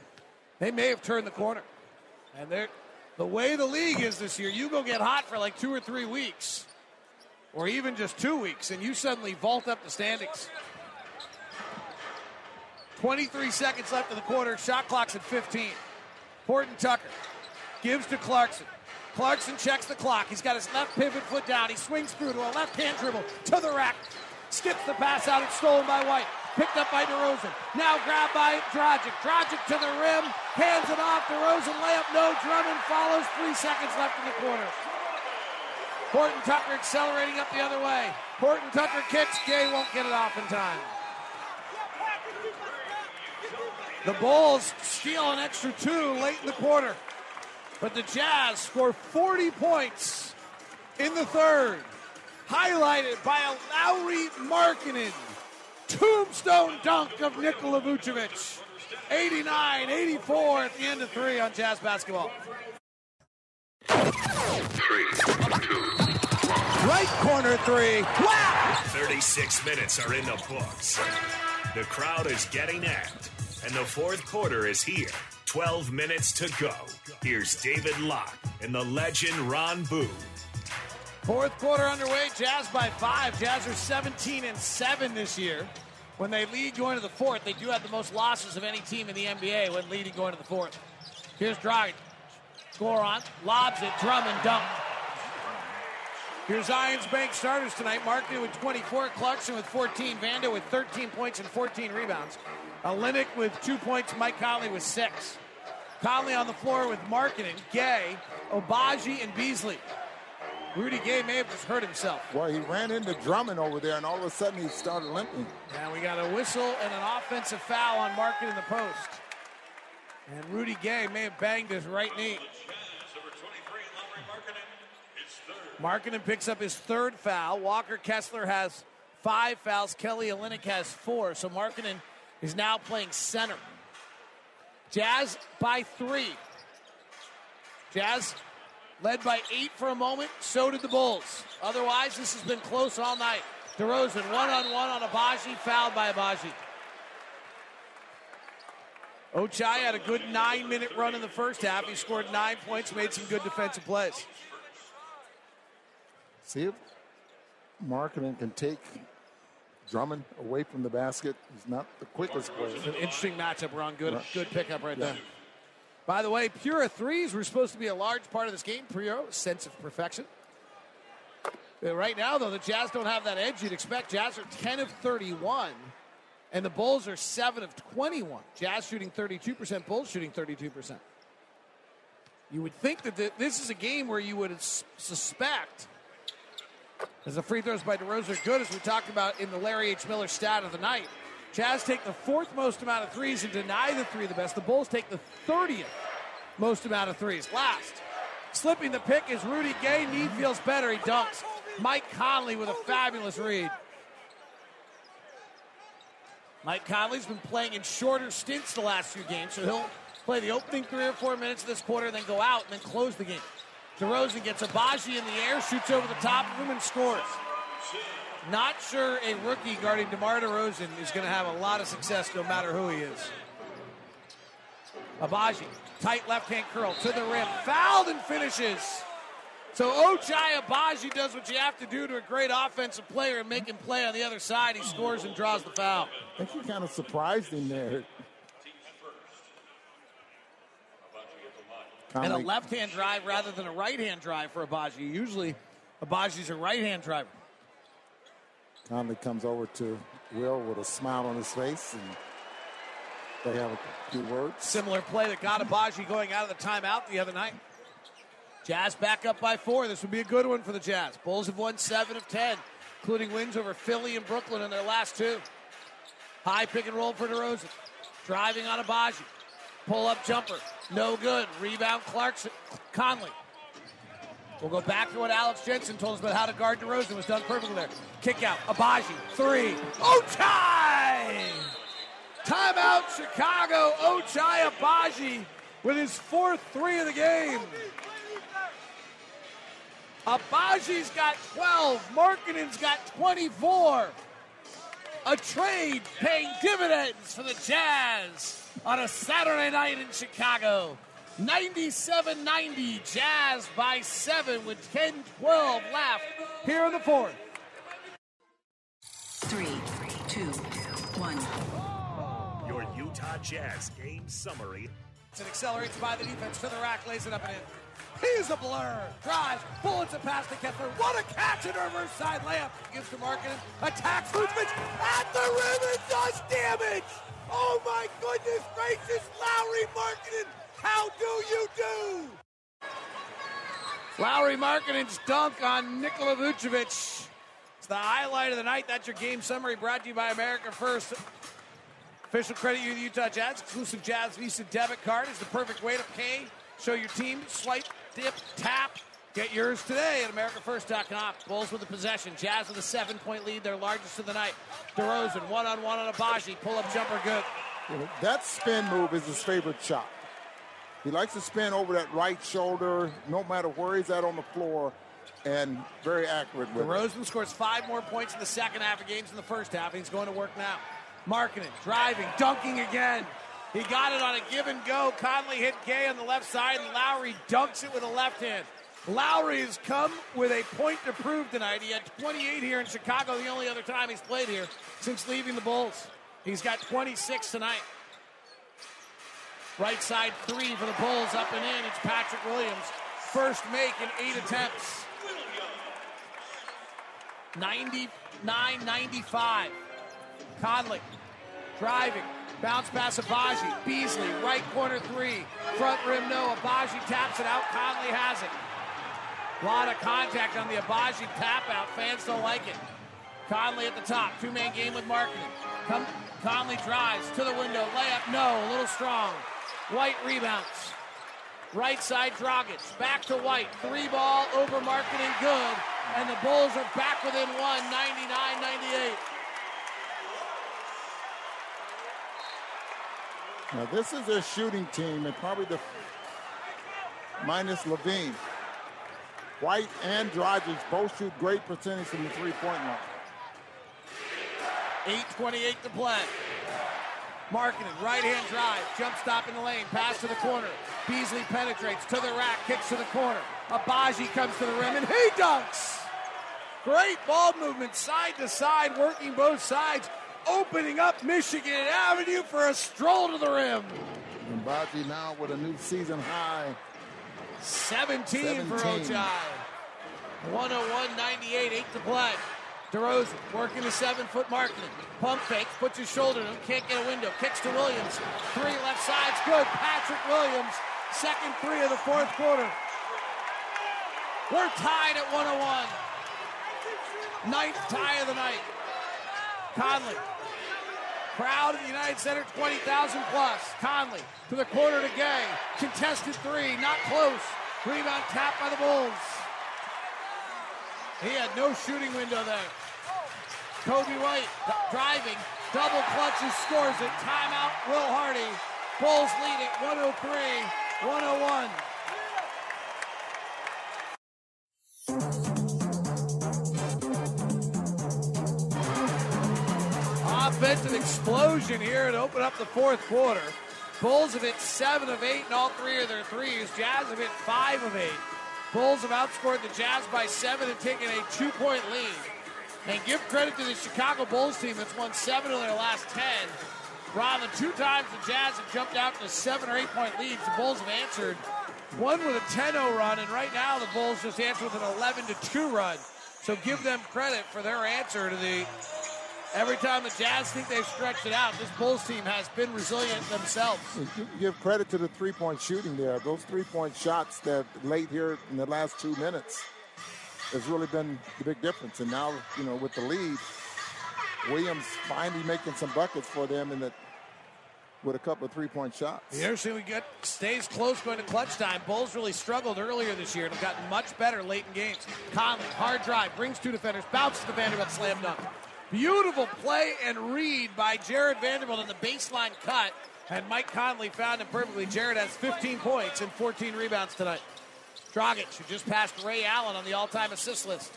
B: they may have turned the corner. And they're, the way the league is this year, you go get hot for like two or three weeks, or even just two weeks, and you suddenly vault up the standings. 23 seconds left in the quarter. Shot clock's at 15. Horton Tucker gives to Clarkson. Clarkson checks the clock. He's got his left pivot foot down. He swings through to a left hand dribble to the rack. Skips the pass out. It's stolen by White. Picked up by DeRozan. Now grabbed by Dragic. Dragic to the rim. Hands it off. DeRozan layup. No. Drummond follows. Three seconds left in the quarter. Horton Tucker accelerating up the other way. Horton Tucker kicks. Gay won't get it off in time. The Bulls steal an extra two late in the quarter. But the Jazz score 40 points in the third, highlighted by a Lauri Markkanen tombstone dunk of Nikola Vucevic. 89 84 at the end of three on Jazz basketball. Right corner three. Wow!
D: 36 minutes are in the books. The crowd is getting amped, and the fourth quarter is here. 12 minutes to go. Here's David Locke and the legend Ron Boone.
B: Fourth quarter underway. Jazz by five. Jazz are 17 and 7 this year. When they lead going to the fourth, they do have the most losses of any team in the NBA when leading going to the fourth. Here's Dragic. Goran lobs it. Drummond dunk. Here's Zions Bank starters tonight. Markkanen with 24, Clarkson with 14, Vando with 13 points and 14 rebounds. Olynyk with two points, Mike Conley with six. Conley on the floor with Markkanen, Gay, Agbaji, and Beasley. Rudy Gay may have just hurt himself.
C: Well, he ran into Drummond over there, and all of a sudden he started limping.
B: And we got a whistle and an offensive foul on Markkanen in the post. And Rudy Gay may have banged his right knee. Markkanen picks up his third foul. Walker Kessler has five fouls. Kelly Olynyk has four. So Markkanen is now playing center. Jazz by three. Jazz led by eight for a moment. So did the Bulls. Otherwise, this has been close all night. DeRozan one on one on Agbaji, fouled by Agbaji. Ochai had a good nine minute run in the first half. He scored nine points, made some good defensive plays.
C: See if Markkanen can take Drummond away from the basket. He's not the quickest player.
B: It's an interesting matchup, Ron. Good,
C: Right.
B: good pickup right
C: Yeah.
B: there. By the way, Pura threes were supposed to be a large part of this game. Pura, sense of perfection. Uh, Right now, though, the Jazz don't have that edge you'd expect. Jazz are 10 of 31, and the Bulls are 7 of 21. Jazz shooting 32%, Bulls shooting 32%. You would think that this is a game where you would suspect, as the free throws by DeRozan are good, as we talked about in the Larry H. Miller stat of the night. Jazz take the fourth most amount of threes and deny the three the best. The Bulls take the 30th most amount of threes. Last. Slipping the pick is Rudy Gay. Knee feels better. He dunks. Mike Conley with a fabulous read. Mike Conley's been playing in shorter stints the last few games, so he'll play the opening three or four minutes of this quarter, and then go out and then close the game. DeRozan gets Agbaji in the air, shoots over the top of him, and scores. Not sure a rookie guarding DeMar DeRozan is going to have a lot of success no matter who he is. Agbaji, tight left hand curl to the rim, fouled and finishes. So Ochai Agbaji does what you have to do to a great offensive player and make him play on the other side. He scores and draws the foul.
C: I think he kind of surprised him there.
B: And a left hand drive rather than a right hand drive for Agbaji. Usually Agbaji's a right hand driver.
C: Conley comes over to Will with a smile on his face, and they have a few words.
B: Similar play that got Agbaji going out of the timeout the other night. Jazz back up by four. This would be a good one for the Jazz. Bulls have won seven of ten, including wins over Philly and Brooklyn in their last two. High pick and roll for DeRozan. Driving on Agbaji. Pull up jumper. No good. Rebound Clarkson. Conley. We'll go back to what Alex Jensen told us about how to guard DeRozan. It was done perfectly there. Kick out. Agbaji. Three. Ochai! Timeout Chicago. Ochai Agbaji with his fourth three of the game. Agbaji's got 12. Markkanen's got 24. A trade paying dividends for the Jazz on a Saturday night in Chicago. 97 90, Jazz by 7 with 10 12 left here in the fourth.
O: Three, two, one.
D: Your Utah Jazz game summary.
B: It accelerates by the defense to the rack, lays it up and in. He's a blur. Drives, bullets it past the Kessler. What a catch and a reverse side layup. Gives to Markkanen. Attacks Vucevic at the rim and does damage. Oh my goodness gracious, Lauri Markkanen, How do you do? Lauri Markkanen's dunk on Nikola Vucevic. It's the highlight of the night. That's your game summary brought to you by America First. Official credit you, the Utah Jazz. Exclusive Jazz Visa debit card is the perfect way to pay. Show your team, swipe, dip, tap. Get yours today at AmericaFirst.com. Bulls with the possession. Jazz with a seven point lead, their largest of the night. DeRozan, one on one on Agbaji. Pull up jumper, good.
C: That spin move is his favorite shot. He likes to spin over that right shoulder, no matter where he's at on the floor, and very accurate with it.
B: DeRozan scores five more points in the second half of games in the first half, and he's going to work now. Markkanen, driving, dunking again. He got it on a give and go. Conley hit Gay on the left side, and Lauri dunks it with a left hand. Lauri has come with a point to prove tonight. He had 28 here in Chicago, the only other time he's played here since leaving the Bulls. He's got 26 tonight. Right side three for the Bulls, up and in. It's Patrick Williams. First make in eight attempts. 99 95. Conley driving. Bounce pass Agbaji. Beasley, right corner three. Front rim no. Agbaji taps it out. Conley has it. A lot of contact on the Agbaji tap out. Fans don't like it. Conley at the top. Two man game with Markkanen. Conley drives to the window. Layup no. A little strong. White rebounds. Right side Dragic. Back to White. Three ball over Markkanen. Good. And the Bulls are back within one. 99 98.
C: Now, this is their shooting team, and probably the minus LaVine. White and Dragic both shoot great percentage from the three-point line.
B: 8.28 to play. Markkanen, right hand drive, jump stop in the lane, pass to the corner. Beasley penetrates to the rack, kicks to the corner. Agbaji comes to the rim, and he dunks. Great ball movement, side to side, working both sides, opening up Michigan Avenue for a stroll to the rim.
C: And Baji now with a new season high.
B: 17, for Ochai. 101-98, 8 to play. DeRozan working the seven-foot Markkanen. Pump fake, puts his shoulder to him, can't get a window. Kicks to Williams. Three left side's good. Patrick Williams, second three of the fourth quarter. We're tied at 101. Ninth tie of the night. Conley. Crowd in the United Center, 20,000 plus. Conley to the corner to Gay. Contested three, not close. Rebound tapped by the Bulls. He had no shooting window there. Coby White driving, double clutches, scores it. Timeout, Will Hardy. Bulls lead it 103 101. Offensive explosion here to open up the fourth quarter. Bulls have hit seven of eight in all three of their threes. Jazz have hit five of eight. Bulls have outscored the Jazz by seven and taken a two point lead. And give credit to the Chicago Bulls team that's won seven of their last ten. Ron, the two times the Jazz have jumped out to seven or eight point leads, the Bulls have answered. One with a 10 0 run, and right now the Bulls just answered with an 11 2 run. So give them credit for their answer to the. Every time the Jazz think they've stretched it out, this Bulls team has been resilient themselves.
C: You give credit to the three-point shooting there. Those three-point shots that late here in the last two minutes has really been the big difference. And now, you know, with the lead, Williams finally making some buckets for them in the with a couple of three-point shots.
B: The other we get stays close going to clutch time. Bulls really struggled earlier this year and have gotten much better late in games. Conley, hard drive, brings two defenders, bounces the Vanderbilt slam dunk. Beautiful play and read by Jared Vanderbilt in the baseline cut. And Mike Conley found him perfectly. Jared has 15 points and 14 rebounds tonight. Dragic, who just passed Ray Allen on the all-time assist list.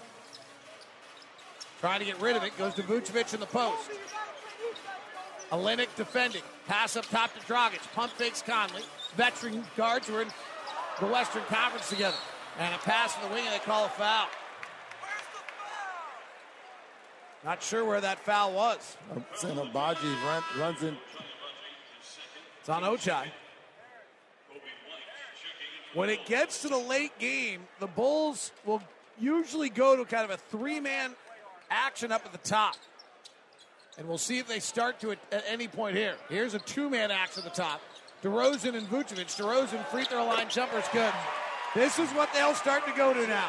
B: Trying to get rid of it, goes to Vucevic in the post. Olynyk defending. Pass up top to Dragic. Pump fakes Conley. Veteran guards who are in the Western Conference together. And a pass in the wing, and they call a foul. Not sure where that foul was.
C: Saying Agbaji run, runs in.
B: It's on Ochai. When it gets to the late game, the Bulls will usually go to kind of a three man action up at the top. And we'll see if they start to it at any point here. Here's a two man action at the top. DeRozan and Vucevic. DeRozan free throw line jumper's good. This is what they'll start to go to now.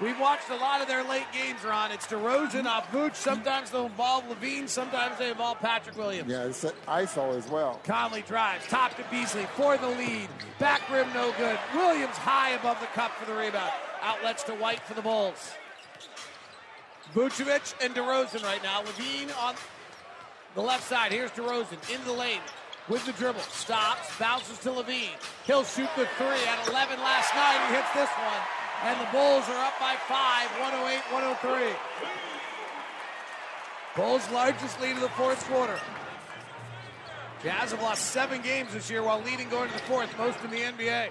B: We've watched a lot of their late games, Ron. It's DeRozan mm-hmm. off Vooch. Sometimes they'll involve LaVine. Sometimes they involve Patrick Williams.
C: Yeah, it's an ISO as well.
B: Conley drives. Top to Beasley for the lead. Back rim no good. Williams high above the cup for the rebound. Outlets to White for the Bulls. Vucevic and DeRozan right now. LaVine on the left side. Here's DeRozan in the lane with the dribble. Stops, bounces to LaVine. He'll shoot the three at 11 last night. He hits this one. And the Bulls are up by five, 108 103. Bulls' largest lead of the fourth quarter. Jazz have lost seven games this year while leading going to the fourth, most in the NBA.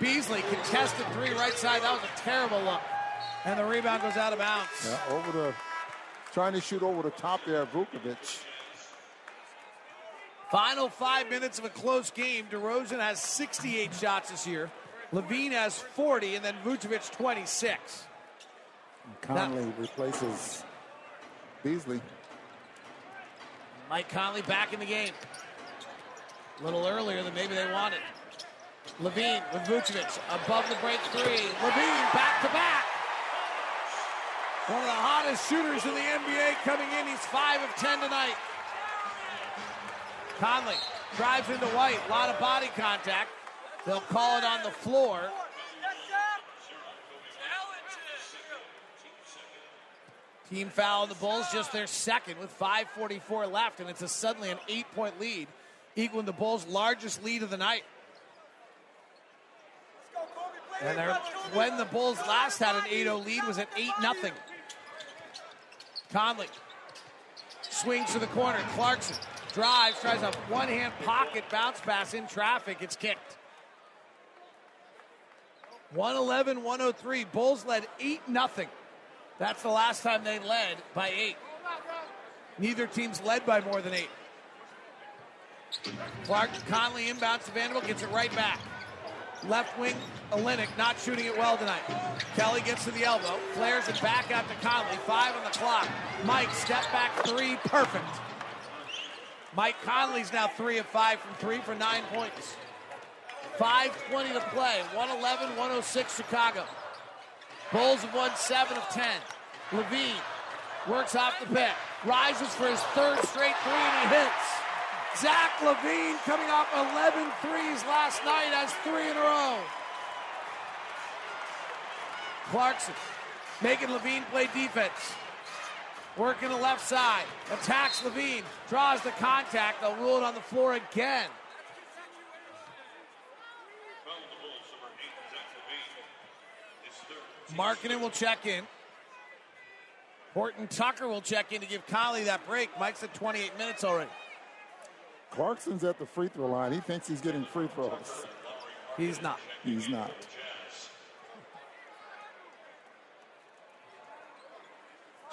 B: Beasley contested three right side. That was a terrible look. And the rebound goes out of bounds.
C: Yeah, over the, trying to shoot over the top there, Vucevic.
B: Final five minutes of a close game. DeRozan has 68 shots this year. LaVine has 40, and then Vucevic 26.
C: Conley now, replaces Beasley.
B: Mike Conley back in the game. A little earlier than maybe they wanted. LaVine with Vucevic above the break three. LaVine back to back. One of the hottest shooters in the NBA coming in. He's 5 of 10 tonight. Conley drives into White. A lot of body contact. They'll call it on the floor. Team foul the Bulls, just their second with 5.44 left, and it's a suddenly an eight point lead equaling the Bulls' largest lead of the night. And when the Bulls last had an 8-0 lead was at 8 0 Conley swings to the corner. Clarkson drives, tries a one-hand pocket bounce pass in traffic. It's kicked. 111 103. Bulls led 8 0. That's the last time they led by 8. Neither team's led by more than 8. Clark Conley inbounds to Vanderbilt, gets it right back. Left wing, Olynyk not shooting it well tonight. Kelly gets to the elbow, flares it back out to Conley. Five on the clock. Mike, step back three, perfect. Mike Conley's now three of five from three for nine points. 5.20 to play. 111 106 Chicago. Bulls have won 7 of 10. LaVine works off the pick. Rises for his third straight three and he hits. Zach LaVine coming off 11 threes last night has three in a row. Clarkson making LaVine play defense. Working the left side. Attacks LaVine. Draws the contact. They'll rule it on the floor again. Markkanen will check in. Horton Tucker will check in to give Conley that break. Mike's at 28 minutes already.
C: Clarkson's at the free throw line. He thinks he's getting free throws.
B: He's not.
C: He's not.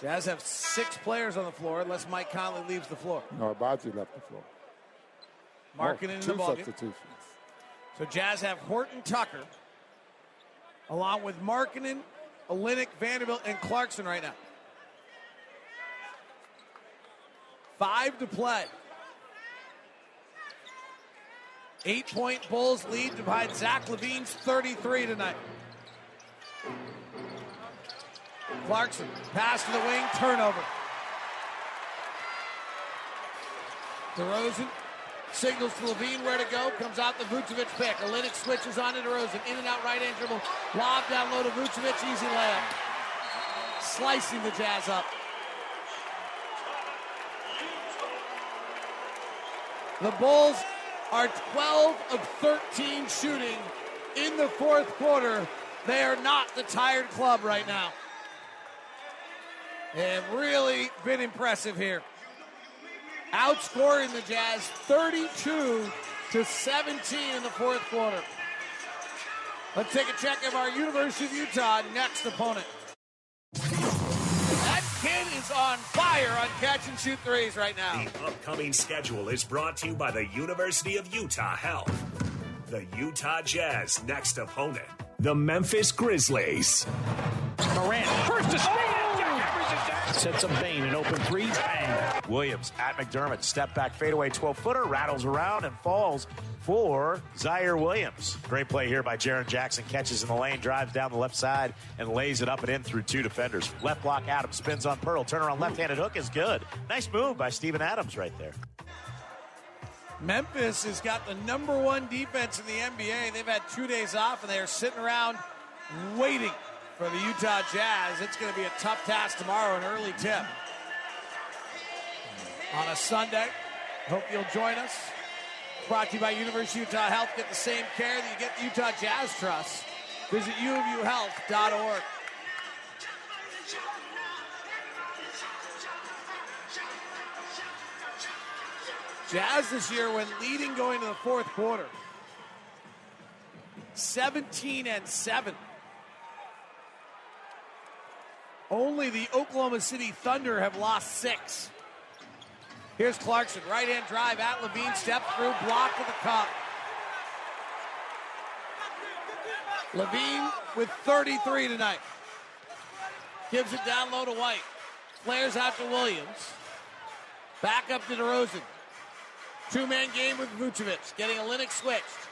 B: Jazz have six players on the floor unless Mike Conley leaves the floor.
C: No, Agbaji left the floor.
B: Marking
C: oh,
B: in the oh, ballgame.
C: substitutions.
B: So Jazz have Horton Tucker, along with Markkanen, Olynyk, Vanderbilt, and Clarkson right now. Five to play. Eight point Bulls lead behind Zach LaVine's 33 tonight. Clarkson, pass to the wing, turnover. DeRozan signals to LaVine where to go, comes out the Vucevic pick. Olynyk switches on to DeRozan, in and out right hand dribble, lob down low to Vucevic, easy layup. Slicing the Jazz up. The Bulls are 12 of 13 shooting in the fourth quarter. They are not the tired club right now. They have really been impressive here. Outscoring the Jazz 32 to 17 in the fourth quarter. Let's take a check of our University of Utah next opponent. That kid is on fire on catch and shoot threes right now.
D: The upcoming schedule is brought to you by the University of Utah Health. The Utah Jazz next opponent, the Memphis Grizzlies.
P: Morant, first to speed. Sets up Bane, an open three, bang. Williams at McDermott, step back fadeaway 12 footer, rattles around and falls for Ziaire Williams. Great play here by Jaren Jackson. Catches in the lane, drives down the left side, and lays it up and in through two defenders. Left block, Adams spins on Pearl. Turnaround left handed hook is good. Nice move by Steven Adams right there.
B: Memphis has got the number one defense in the NBA. They've had two days off, and they are sitting around waiting for the Utah Jazz. It's going to be a tough task tomorrow, an early tip. On a Sunday. Hope you'll join us. Brought to you by University of Utah Health. Get the same care that you get the Utah Jazz Trust. Visit uofuhealth.org. Jazz this year, when leading going to the fourth quarter, 17 and 7. Only the Oklahoma City Thunder have lost six. Here's Clarkson, right hand drive at LaVine, step through, block to the cup. LaVine with 33 tonight. Gives it down low to White. Flares out to Williams. Back up to DeRozan. Two man game with Vucevic, getting a Linux switched.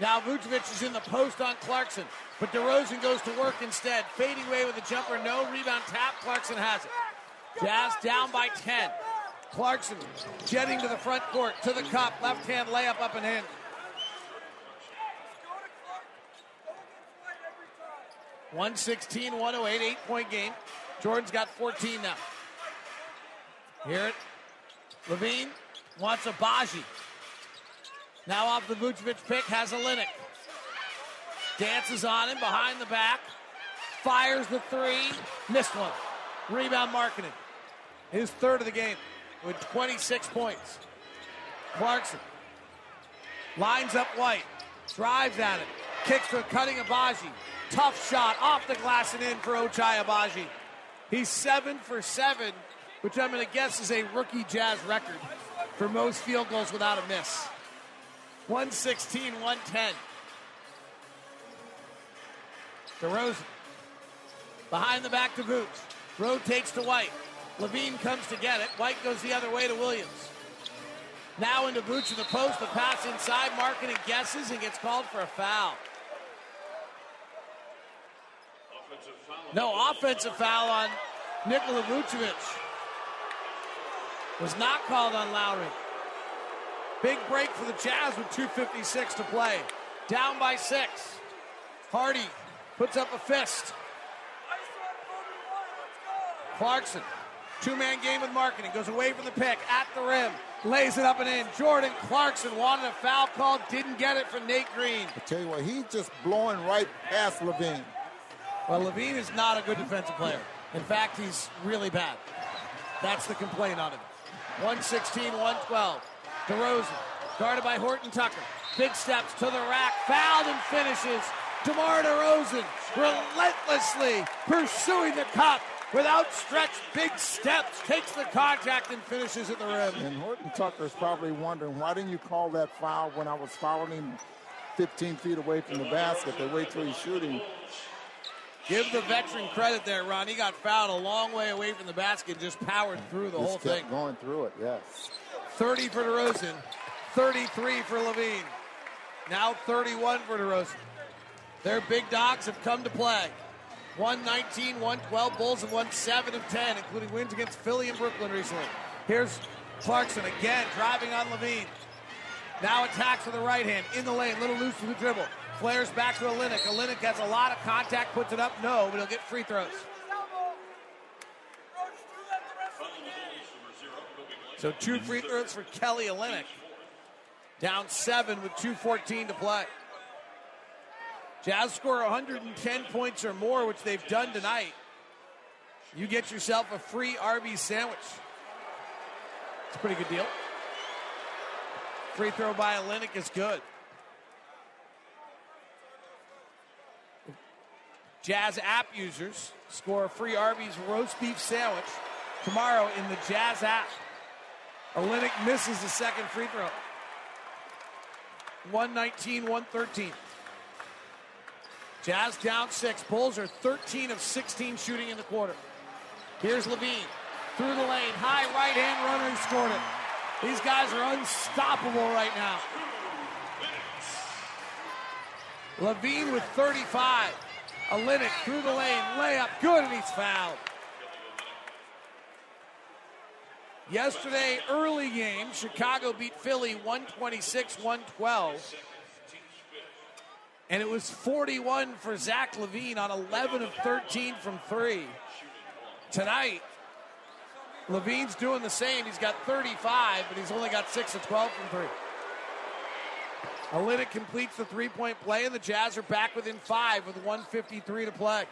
B: Now Vucevic is in the post on Clarkson, but DeRozan goes to work instead. Fading away with a jumper, no rebound tap. Clarkson has it. Jazz down by 10. Clarkson jetting to the front court, to the cup, left hand layup up and in. One sixteen, one oh eight, eight point game. Jordan's got 14 now. Hear it. LaVine wants a Baji. Now off the Vucevic pick has Olynyk. Dances on him behind the back. Fires the three. Missed one. Rebound Markkanen. His third of the game with 26 points. Clarkson lines up White. Drives at it. Kicks to cutting Agbaji. Tough shot off the glass and in for Ochai Agbaji. He's seven for seven, which I'm going to guess is a rookie Jazz record for most field goals without a miss. 116, 110. DeRozan. Behind the back to Boots. Rotates to White. LaVine comes to get it. White goes the other way to Williams. Now into Boots in the post. The pass inside. Markkanen guesses and gets called for a foul. No offensive foul on Nikola Vucevic. Was not called on Lauri. Big break for the Jazz with 2.56 to play. Down by six. Hardy puts up a fist. Clarkson, two man game with Markkanen, goes away from the pick at the rim, lays it up and in. Jordan Clarkson wanted a foul call, didn't get it from Nate Green.
C: I tell you what, he's just blowing right past LaVine.
B: Well, LaVine is not a good defensive player. In fact, he's really bad. That's the complaint on him. 116, 112. DeRozan, guarded by Horton Tucker. Big steps to the rack, fouled and finishes. DeMar DeRozan relentlessly pursuing the cup with outstretched big steps, takes the contact and finishes at the rim.
C: And Horton Tucker is probably wondering, why didn't you call that foul when I was fouling him 15 feet away from the basket? They wait till he's shooting.
B: Give the veteran credit there, Ron. He got fouled a long way away from the basket, just powered through the
C: Just
B: whole thing.
C: going through it, yes.
B: 30 for DeRozan, 33 for LaVine. Now 31 for DeRozan. Their big dogs have come to play. 119, 112. Bulls have won 7 of 10, including wins against Philly and Brooklyn recently. Here's Clarkson again driving on LaVine. Now attacks with the right hand in the lane, little loose with the dribble. Flares back to Olynyk. Olynyk has a lot of contact, puts it up. No, but he'll get free throws. So two free throws for Kelly Olynyk. Down seven with 2.14 to play. Jazz score 110 points or more, which they've done tonight. You get yourself a free Arby's sandwich. It's a pretty good deal. Free throw by Olynyk is good. Jazz app users score a free Arby's roast beef sandwich tomorrow in the Jazz app. Olynyk misses the second free throw. 119, 113. Jazz down six. Bulls are 13 of 16 shooting in the quarter. Here's LaVine through the lane. High right hand runner. He scored it. These guys are unstoppable right now. LaVine with 35. Olynyk through the lane. Layup. Good, and he's fouled. Yesterday, early game, Chicago beat Philly 126 112. And it was 41 for Zach LaVine on 11 of 13 from three. Tonight, LaVine's doing the same. He's got 35, but he's only got 6 of 12 from three. Olynyk completes the three point play, and the Jazz are back within five with 153 to play.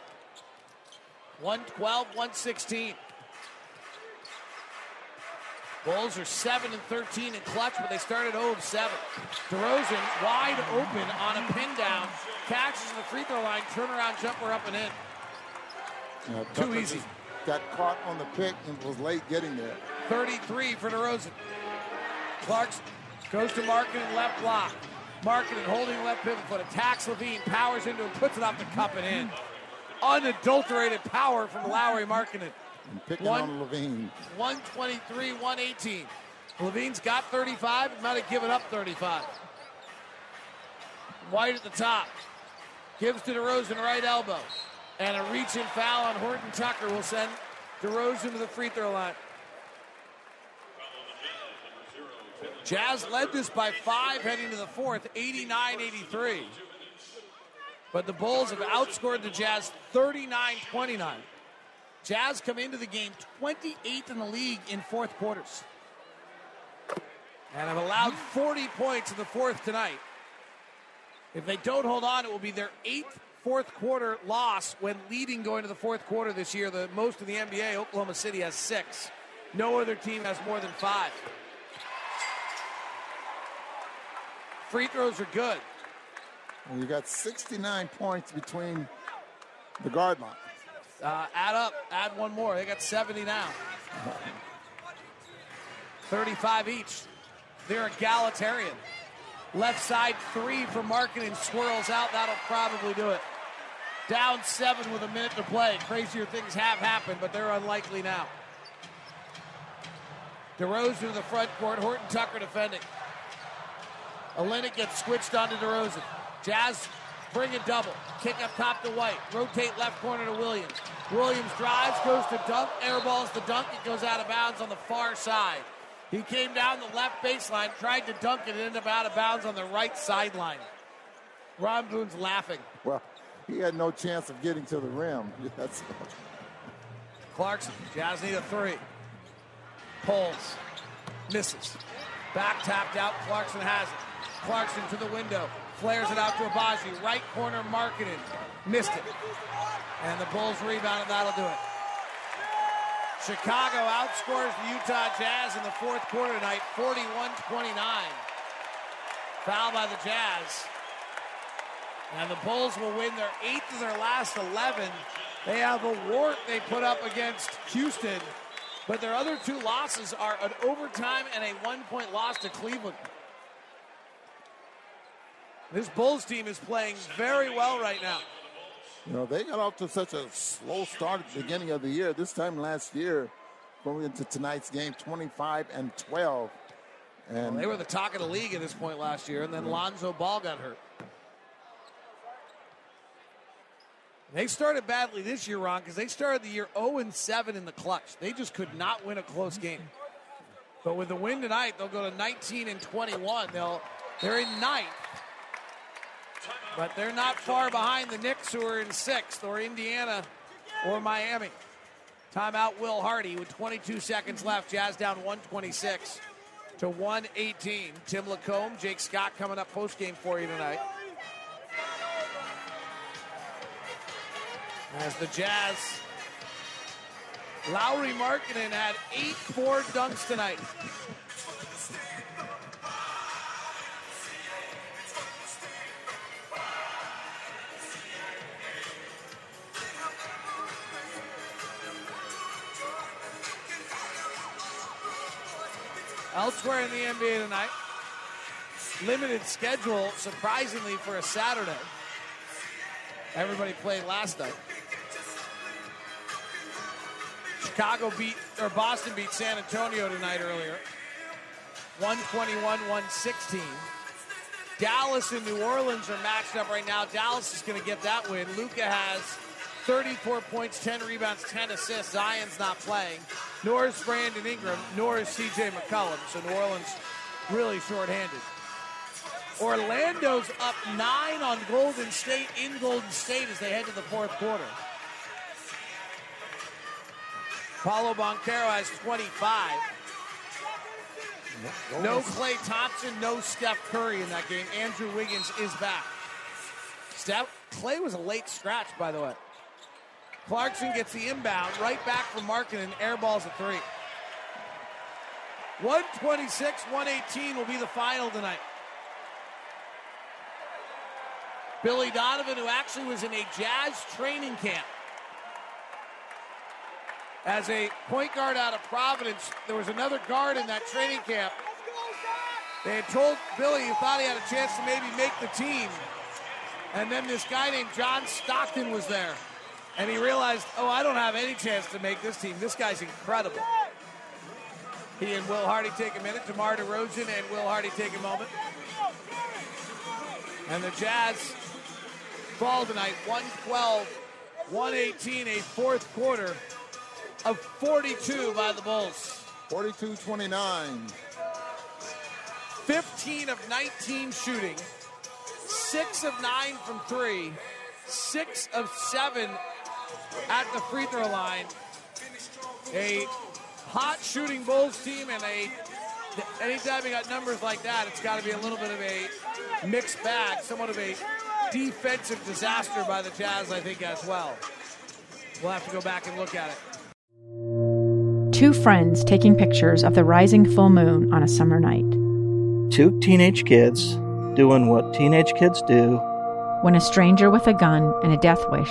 B: 112, 116. Bulls are 7 and 13 in clutch, but they started 0 of 7. DeRozan wide open on a pin down, catches the free throw line, turnaround jumper up and in.
C: Yeah,
B: Too easy.
C: Got caught on the pick and was late getting there.
B: 33 for DeRozan. Clarkson goes to Markkanen and left block. Markkanen holding left pivot foot, attacks LaVine, powers into it, puts it off the cup and in. Unadulterated power from Lauri Markkanen.
C: And picking
B: One-
C: on LaVine.
B: 123, 118. LaVine's got 35, might have given up 35. White at the top. Gives to DeRozan right elbow. And a reach and foul on Horton Tucker will send DeRozan to the free throw line. Jazz led this by five heading to the fourth, 89 83. But the Bulls have outscored the Jazz 39 29. Jazz come into the game 28th in the league in fourth quarters. And have allowed 40 points in the fourth tonight. If they don't hold on, it will be their eighth fourth quarter loss when leading going to the fourth quarter this year. The most in the NBA, Oklahoma City has six. No other team has more than five. Free throws are good.
C: And you got 69 points between the guard line.
B: Uh, add up, add one more. They got 70 now. 35 each. They're egalitarian. Left side three for Markkanen swirls out. That'll probably do it. Down seven with a minute to play. Crazier things have happened, but they're unlikely now. DeRozan to the front court. Horton Tucker defending. Olynyk gets switched onto DeRozan. Jazz bring a double. Kick up top to White. Rotate left corner to Williams. Williams drives, goes to dunk, airballs the dunk. It goes out of bounds on the far side. He came down the left baseline, tried to dunk it, and ended up out of bounds on the right sideline. Ron Boone's laughing.
C: Well, he had no chance of getting to the rim. (laughs) That's
B: Clarkson, Jazz need a three. Pulls, misses. Back tapped out, Clarkson has it. Clarkson to the window, flares it out to Agbaji. Right corner, Markkanen. Missed it. And the Bulls rebound, and that'll do it. Chicago outscores the Utah Jazz in the fourth quarter tonight, 41-29. Foul by the Jazz. And the Bulls will win their eighth of their last 11. They have a wart they put up against Houston, but their other two losses are an overtime and a one-point loss to Cleveland. This Bulls team is playing very well right now.
C: You know, they got off to such a slow start at the beginning of the year. This time last year, going into tonight's game, 25 and 12. And
B: Well, they were the talk of the league at this point last year, and then Lonzo Ball got hurt. They started badly this year, Ron, because they started the year 0 and 7 in the clutch. They just could not win a close game. But with the win tonight, they'll go to 19 and 21. They'll they're in ninth, but they're not far behind the Knicks, who are in sixth, or Indiana, or Miami. Timeout, Will Hardy with 22 seconds left. Jazz down 126 to 118. Tim Lacombe, Jake Scott coming up post game for you tonight. As the Jazz, Lauri Markkanen had eight four dunks tonight. Elsewhere in the NBA tonight, limited schedule, surprisingly, for a Saturday. Everybody played last night. Chicago beat, or Boston beat San Antonio tonight earlier. 121 116. Dallas and New Orleans are matched up right now. Dallas is going to get that win. Luka has 34 points, 10 rebounds, 10 assists. Zion's not playing. Nor is Brandon Ingram, nor is CJ McCollum. So New Orleans really shorthanded. Orlando's up nine on Golden State in Golden State as they head to the fourth quarter. Paolo Banchero has 25. No Klay Thompson, no Steph Curry in that game. Andrew Wiggins is back. Steph Klay was a late scratch, by the way. Clarkson gets the inbound, right back from Markkanen and airballs a three. 126, 118 will be the final tonight. Billy Donovan, who actually was in a Jazz training camp as a point guard out of Providence. There was another guard in that training camp. They had told Billy he thought he had a chance to maybe make the team. And then this guy named John Stockton was there. And he realized, oh, I don't have any chance to make this team. This guy's incredible. He and Will Hardy take a minute. DeMar DeRozan and Will Hardy take a moment. And the Jazz fall tonight 112, 118, a fourth quarter of 42 by the Bulls.
C: 42 29.
B: 15 of 19 shooting, 6 of 9 from 3, 6 of 7 at the free throw line. A hot shooting Bulls team and a anytime you got numbers like that, it's got to be a little bit of a mixed bag, somewhat of a defensive disaster by the Jazz, I think, as well. We'll have to go back and look at it.
Q: Two friends taking pictures of the rising full moon on a summer night.
R: Two teenage kids doing what teenage kids do.
Q: When a stranger with a gun and a death wish